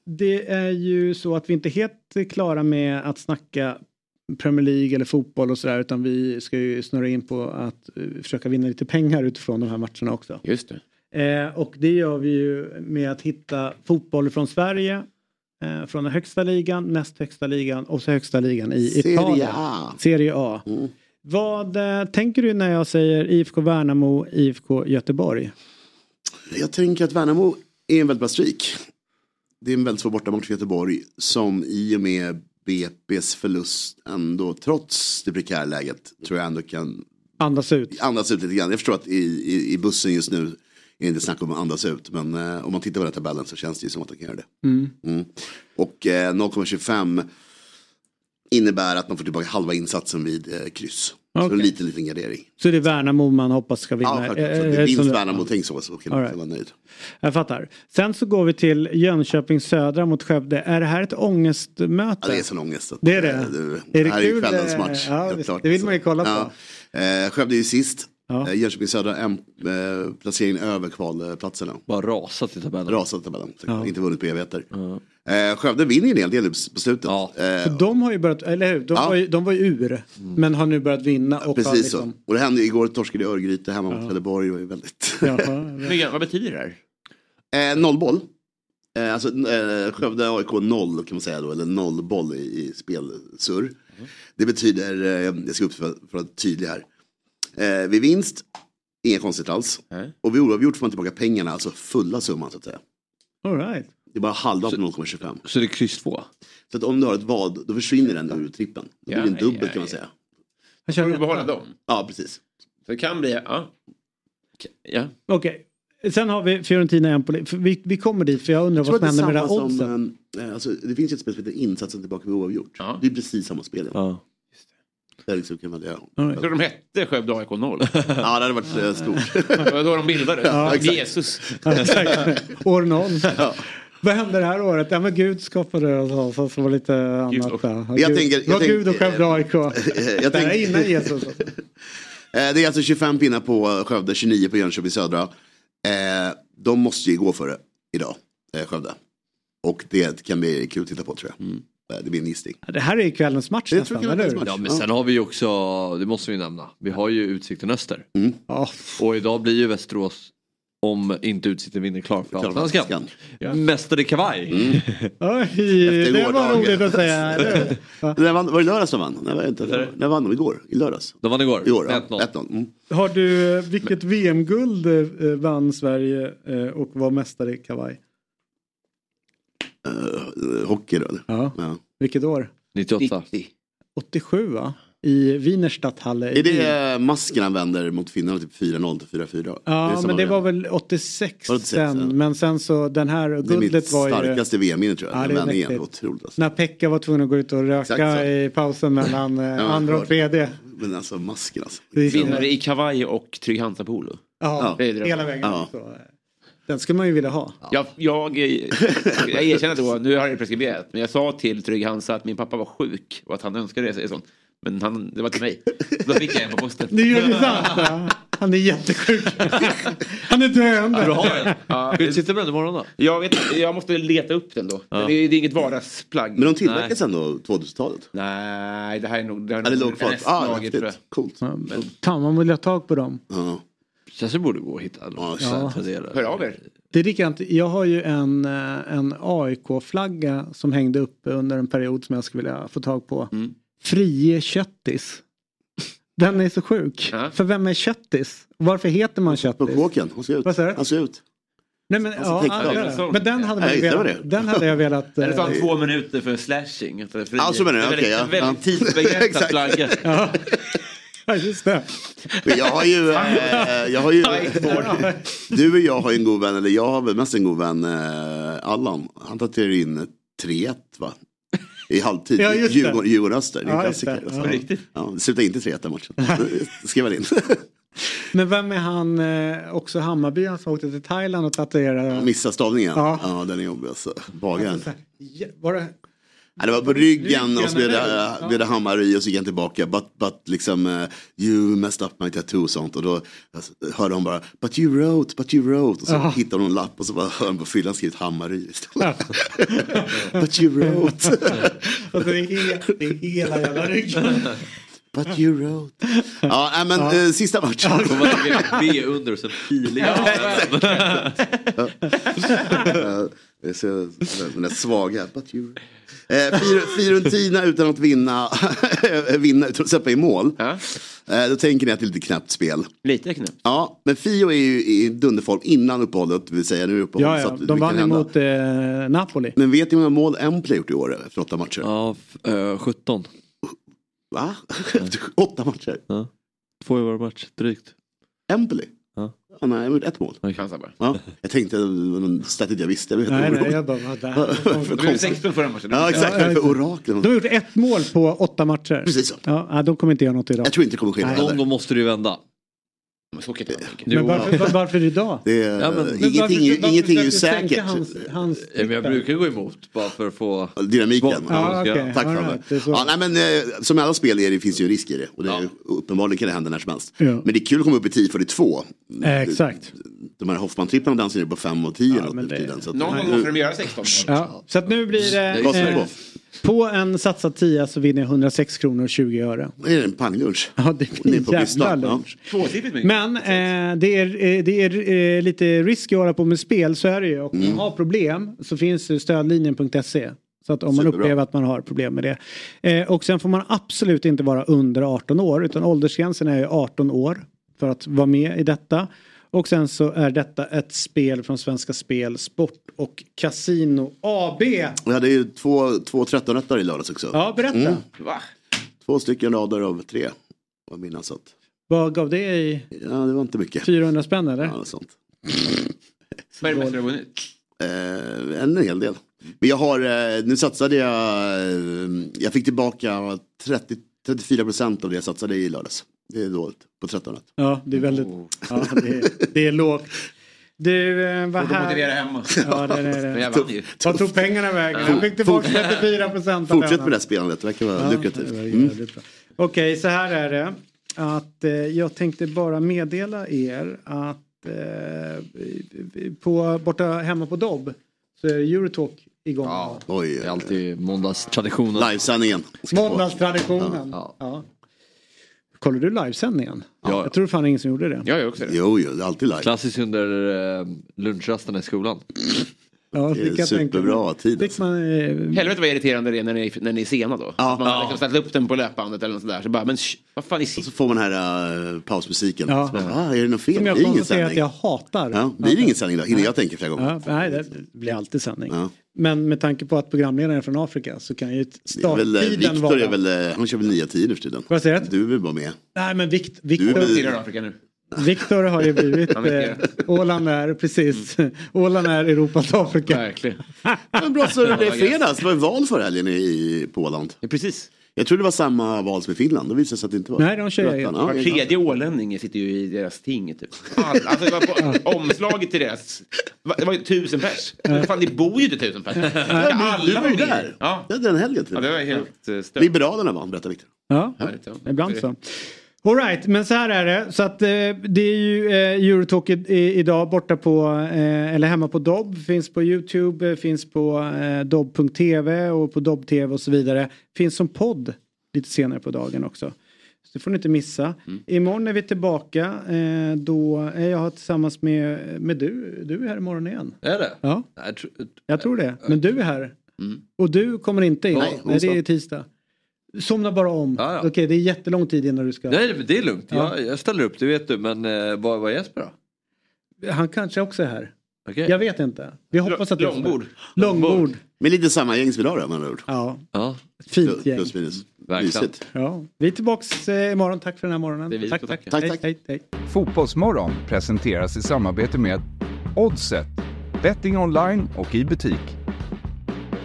det är ju så att vi inte är helt klara med att snacka Premier League eller fotboll och sådär utan vi ska ju snurra in på att eh, försöka vinna lite pengar utifrån de här matcherna också. Just det. Eh, och det gör vi ju med att hitta fotboll från Sverige, eh, från den högsta ligan, näst högsta ligan och så högsta ligan i Serie Italien. A. Serie A. Vad eh, tänker du när jag säger IFK Värnamo, IFK Göteborg? Jag tänker att Värnamo är en väldigt bra streak. Det är en väldigt svår bortamatch för Göteborg som i och med BP's förlust ändå, trots det prekära läget, tror jag ändå kan Andas ut. andas ut lite grann. Jag förstår att i, i, i bussen just nu är det inte snack om att andas ut, men eh, om man tittar på den här tabellen så känns det ju som att de kan göra det. Mm. Mm. Och eh, 0,25 innebär att man får tillbaka halva insatsen vid eh, kryss. Så Okej. en liten, liten gardering. Så det är Värnamo man hoppas ska vinna? Ja, självklart. Eh, Så eh, det vinst som- Värnamo, tänk så, så kan man right. vara nöjd. Jag fattar. Sen så går vi till Jönköping Södra mot Skövde. Är det här ett ångestmöte? Ja, det är sån ångest. Det är det? eh, Är det här är ju kul, kvällens eh, match. ja. Det vill man ju kolla på. Ja. Eh, Skövde är ju sist. Ja. Eh, Jönköping Södra en eh, placering över kvalplatserna. Bara rasat i tabellen. Rasat i tabellen. Så Ja. Inte vunnit på evigheter. Eh, Skövde vinner ju en hel del på slutet. Eh, För de har ju börjat, eller hur? De, Ja. var, ju, de var ju ur. Men har nu börjat vinna. Och Precis liksom, så. Och det hände igår, torskade i Örgryte hemma mot Trelleborg. Det var ju väldigt... Men, vad betyder det här? Eh, nollboll. Eh, alltså eh, Skövde AIK noll kan man säga då, eller nollboll i, i spelsurr. Det betyder, eh, jag ska upp för, för att vara tydlig här. Eh, vid vinst, inga konstigt alls. Och vid oavgjort får man tillbaka pengarna, alltså fulla summan så att säga. All right. Det är bara halva på 0,25. Så det är kryss 2? Så att om du har ett vad, då försvinner den ur trippen. Då blir det en Ja, dubbel ja, kan man ja. säga. Jag Får känner- du behålla dem? Ja, precis. Så det kan bli, ja. ja. Okej. Sen har vi Fiorentina Empoli. Vi, vi kommer dit för jag undrar Jag vad som händer med det samma här oddsen. som, eh, alltså, det finns ju ett spel som heter Insatsen tillbaka vid oavgjort. Det är precis samma spel. Ja. Liksom kan man välja. Jag tror de hette Skövde AIK 0. <laughs> Ja, det hade varit eh, stort. <laughs> Det var då de bildades. Ja, exakt. Jesus. Ja. År noll. <laughs> Vad hände det här året? Ja men Gud skapade oss och så var lite annat. och- där. Jag Gud, tänker- det var jag Gud och Skövde AIK. jag Det tänker- innan Jesus. alltså. Eh, Det är alltså 25 pinnar på Skövde, 29 på Jönköping Södra. Eh, De måste ju gå för det idag, eh, Skövde. Och det kan bli kul att titta på tror jag. Eh, Det blir en gissning. Det här är ju kvällens match Det tror nästan, jag eller hur? Ja men sen har vi ju också, det måste vi nämna, vi har ju Utsikten Öster. Ja. Och idag blir ju Västerås, om inte Utsikten vinner, klar för Allsvenskan. Mästare kavaj. Oj, Efter det var roligt att säga. <laughs> När vann, var det lördags de vann? Nej, var inte. När vann de? Igår? I lördags? De vann igår. I år, ja. 1-0. 1-0. Mm. Har du, vilket VM-guld eh, vann Sverige eh, och var mästare i kavaj? Eh, hockey då? Ja. Ja. Vilket år? 98. 87 va? I Wienerstadthalle. Är det masken han vänder mot finnarna typ 4-0 till 4-4? Är Ja samma men det var väl 86 Var det 86, sen. ja. Men sen så den här Det är guldet mitt var ju... starkaste VM-minne tror jag. Ja, Den det är vändningen. Otroligt alltså. När Pekka var tvungen att gå ut och röka i pausen mellan eh, <laughs> andra och tredje. Men alltså masken alltså. Det är Vinnare i kavaj och Trygg Hansa Polo. Ja, Det är det. hela vägen. Ja. Så, den skulle man ju vilja ha. Jag, jag, jag erkänner då, nu har det preskriberat, men jag sa till Trygg Hansa att min pappa var sjuk och att han önskade det. Sånt. Men han, det var till mig. Då fick jag en på posten. Det gör det sant. Ja. Han är jättesjuk. Han är döende. Du har den? Ja, den imorgon då? jag, vet, jag måste leta upp den då. Det, är, det är inget vardagsplagg. Men de tillverkades ändå 2000-talet? Nej, det här är nog... Det här är Ja, det nog låg kvar. en Ah, häftigt. Coolt. Fan man vill ha tag på dem. Ja. Känns det borde gå att hitta. Ja, Ja. Hör av er. Det är likadant. Jag har ju en, eh, en AIK-flagga som hängde uppe under en period som jag skulle vilja få tag på. Mm. Frie Köttis. Den är så sjuk. Ja. För vem är Köttis? Varför heter man På Köttis? kåken, han ska ut. Han ska ut. Nej, men, Alltså, ja, ja, men den hade, man Nej, velat, det. den hade jag velat... Eller så har eh, han två minuter för slashing. För fri. Ja, så menar jag. Det är Okej, väldigt- ja. väldigt tidsbegränsad <laughs> flagga. Ja. just det. Men jag har ju, eh, jag har ju, du och jag har ju en god vän, eller jag har väl mest en god vän, eh, Allan. Han tatuerade in 3-1 va? I halvtid. Ja, det. Djurgården, Öster, det är en Ja, det. klassiker. Ja. Det slutade inte 3-1 den matchen. <laughs> Skrev han in. <laughs> Men vem är han, eh, också Hammarby, han som åkte till Thailand och tatuerade? Missa stavningen. Ja. Ja. den är jobbig alltså. Bagaren. Var det? Ja, det var på ryggen Ryggen, och så blev det, Ja. blev det Hammarby och så gick han tillbaka. But, but liksom, uh, you messed up my tattoo och sånt. Och då alltså, hörde hon bara, but you wrote, but you wrote. Och så Ja. hittade hon en lapp och så bara hörde hon på fyllan skrivit Hammarby istället. <laughs> but you wrote, <laughs> Alltså, det, är he- det är hela jävla ryggen. but you wrote. Ja, men eh, sista matchen. Man ett B under och sen pil i Ja, det är så, den där svaga, but you Eh, Fiorentina utan att vinna, <laughs> vinna utan att släppa i mål. Ja. Eh, då tänker ni att det är lite knäppt spel. Lite knäppt. Ja, men Fio är ju i dunderform innan uppehållet, det vill säga nu är uppehåll. Ja, så ja, att det de vann emot eh, Napoli. Men vet ni hur många mål Empoli har gjort i år efter åtta matcher? Ja, f- eh, 17. Va? <laughs> Åtta matcher? Ja. Två i var match, drygt. Empoli? Nej, jag gjorde ett mål. Bara. Ja, jag tänkte, det var någon statistik jag visste. Jag vet Nej, nej, jag bara, vad där? Du blev konstigt. sex punkt förra matchen. Ja, exakt. Ja, för oraklen. De har gjort ett mål på åtta matcher. Precis så. Ja, de kommer inte göra något idag. Jag tror inte det kommer ske. Någon gång måste du vända. Men så kan jag inte tänka. Men varför, var- varför idag? Det är, Ja, men- Men ingenting, varför- varför ingenting är ju säkert. Hans, hans Ja, men jag brukar gå emot bara för att få... Dynamiken. Ja, okej. Tack All för right, det. Ja, nej, men, eh, som i alla spel är det, finns ju en risk i det. Och det är, uppenbarligen kan det hända när som helst. Ja. Men det är kul att komma upp i 10-42. Eh, exakt. De här Hoffman-tripplarna dansar ju på 5 och 10 eller men något det- tiden. Så att, Någon gång måste de göra 16 mål. Ja, så att nu blir det... Eh? På en satsad 10 så vinner jag 106 kronor och 20 öre. Det är en panglunch. Ja, det Ni är blir en jävla lunch. Men eh, det är, eh, det är eh, lite risk att hålla på med spel, så är det ju. Och om Mm. man har problem så finns det stödlinjen.se. Så att om man Superbra. upplever att man har problem med det. Eh, och sen får man absolut inte vara under 18 år utan åldersgränsen är ju 18 år för att vara med i detta. Och sen så är detta ett spel från Svenska Spel, Sport och Casino AB. Vi hade ju två, två 13-rättare i lördags också. Ja, berätta. Mm. Va? Två stycken rader av tre. Vad minnas att. Vad gav det i Ja, det var inte mycket. 400 spänn eller? Ja, något sånt. Vad är det mesta du har vunnit? Eh, en hel del. Men jag har, eh, nu satsade jag, eh, jag fick tillbaka 30, 34 procent av det jag satsade i lördags. Det är dåligt, på 13 rätt. Ja, det är väldigt... Ja, det, är, det är lågt. Du, eh, vad Får du här... motivera hemma. Ja, det det. <laughs> jag vann ju. Vad tog pengarna vägen? Jag fick tillbaka 34 procent av <laughs> Fortsätt med det här spelandet, det verkar vara Ja, lukrativt. det var Mm. Okej, så här är det. Att eh, jag tänkte bara meddela er att eh, på, borta hemma på Dobb så är Eurotalk igång. Ja, Oj, det är alltid måndagstraditionen. livesändningen. Måndagstraditionen. Ja. Ja. Kollar du livesändningen? Ja. Jag tror fan ingen som gjorde det. Jag gör också det. Jo, jo, det är alltid live. Klassiskt under eh, lunchrasterna i skolan. Ja, Det är jag superbra tid. Fick man, eh, Helvete vad irriterande det är när ni, när ni är sena då. Ja. Att man har liksom ställt upp den på löpbandet eller något sådär. Så bara, men sh, vad fan är Och så får man den här uh, pausmusiken. Ja. Så bara, ah, är det något fel? som Det jag är ingen konstaterar att sändning. jag hatar. Ja, blir det ingen sändning då? Hinner jag tänka flera gånger? Ja, nej, det blir alltid sändning. Men med tanke på att programledaren är från Afrika så kan ju är eh, starttiden Viktor vara... är väl, eh, han kör väl nya tider för tiden. Vad säger du? Du är väl bara med? Nej men Vikt, Du är Viktor, väl- Tillhör Afrika nu. Viktor har ju blivit... <laughs> Eh, Åland är, precis. Åland är Europas Afrika. Verkligen. Men bra, så det blev fredags. Det var ju val för helgen i, på Åland. Ja, precis. Jag trodde det var samma val som i Finland. Det visade sig att det inte var. Nej, de kör ja, Var tredje ålänning sitter ju i deras ting. Typ. All, alltså det var på omslaget till deras... Det var ju tusen pers. Fan, det bor ju inte tusen pers. Alla Du var ju där. Ja. Det är den helgen till ja, det var helt uh, stört. Liberalerna vann, berättar Viktor. Ja. ibland så. Alright, men så här är det. Så att eh, det är ju eh, Eurotalk i, i, idag borta på, eh, eller hemma på Dobb. Finns på YouTube, eh, finns på eh, dobb.tv och på Dobb.tv och så vidare. Finns som podd lite senare på dagen också. Så det får ni inte missa. Mm. Imorgon är vi tillbaka. Eh, då är jag tillsammans med, med du. Du är här imorgon igen. Är det? Ja, Jag tror- jag tror det. Men du är här. Mm. Och du kommer inte in. Nej, Nej, det är tisdag. Somna bara om. Ja, ja. Okej, det är jättelång tid innan du ska... Nej, det är lugnt. Ja. Jag, jag ställer upp, det vet du. Men eh, vad var Jesper då? Han kanske också är här. Okej. Jag vet inte. Vi hoppas att så. Långbord. Långbord. Men lite samma gäng som idag då, med andra ord. Ja, Ja, fint gäng. Plus minus. Verkligen. Ja. Vi är tillbaks eh, imorgon. Tack för den här morgonen. Det är vi tack, tack. tackar. Tack, hej, tack. hej, hej. Fotbollsmorgon presenteras i samarbete med Oddset, betting online och i butik.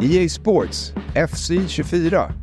EA Sports, FC 24.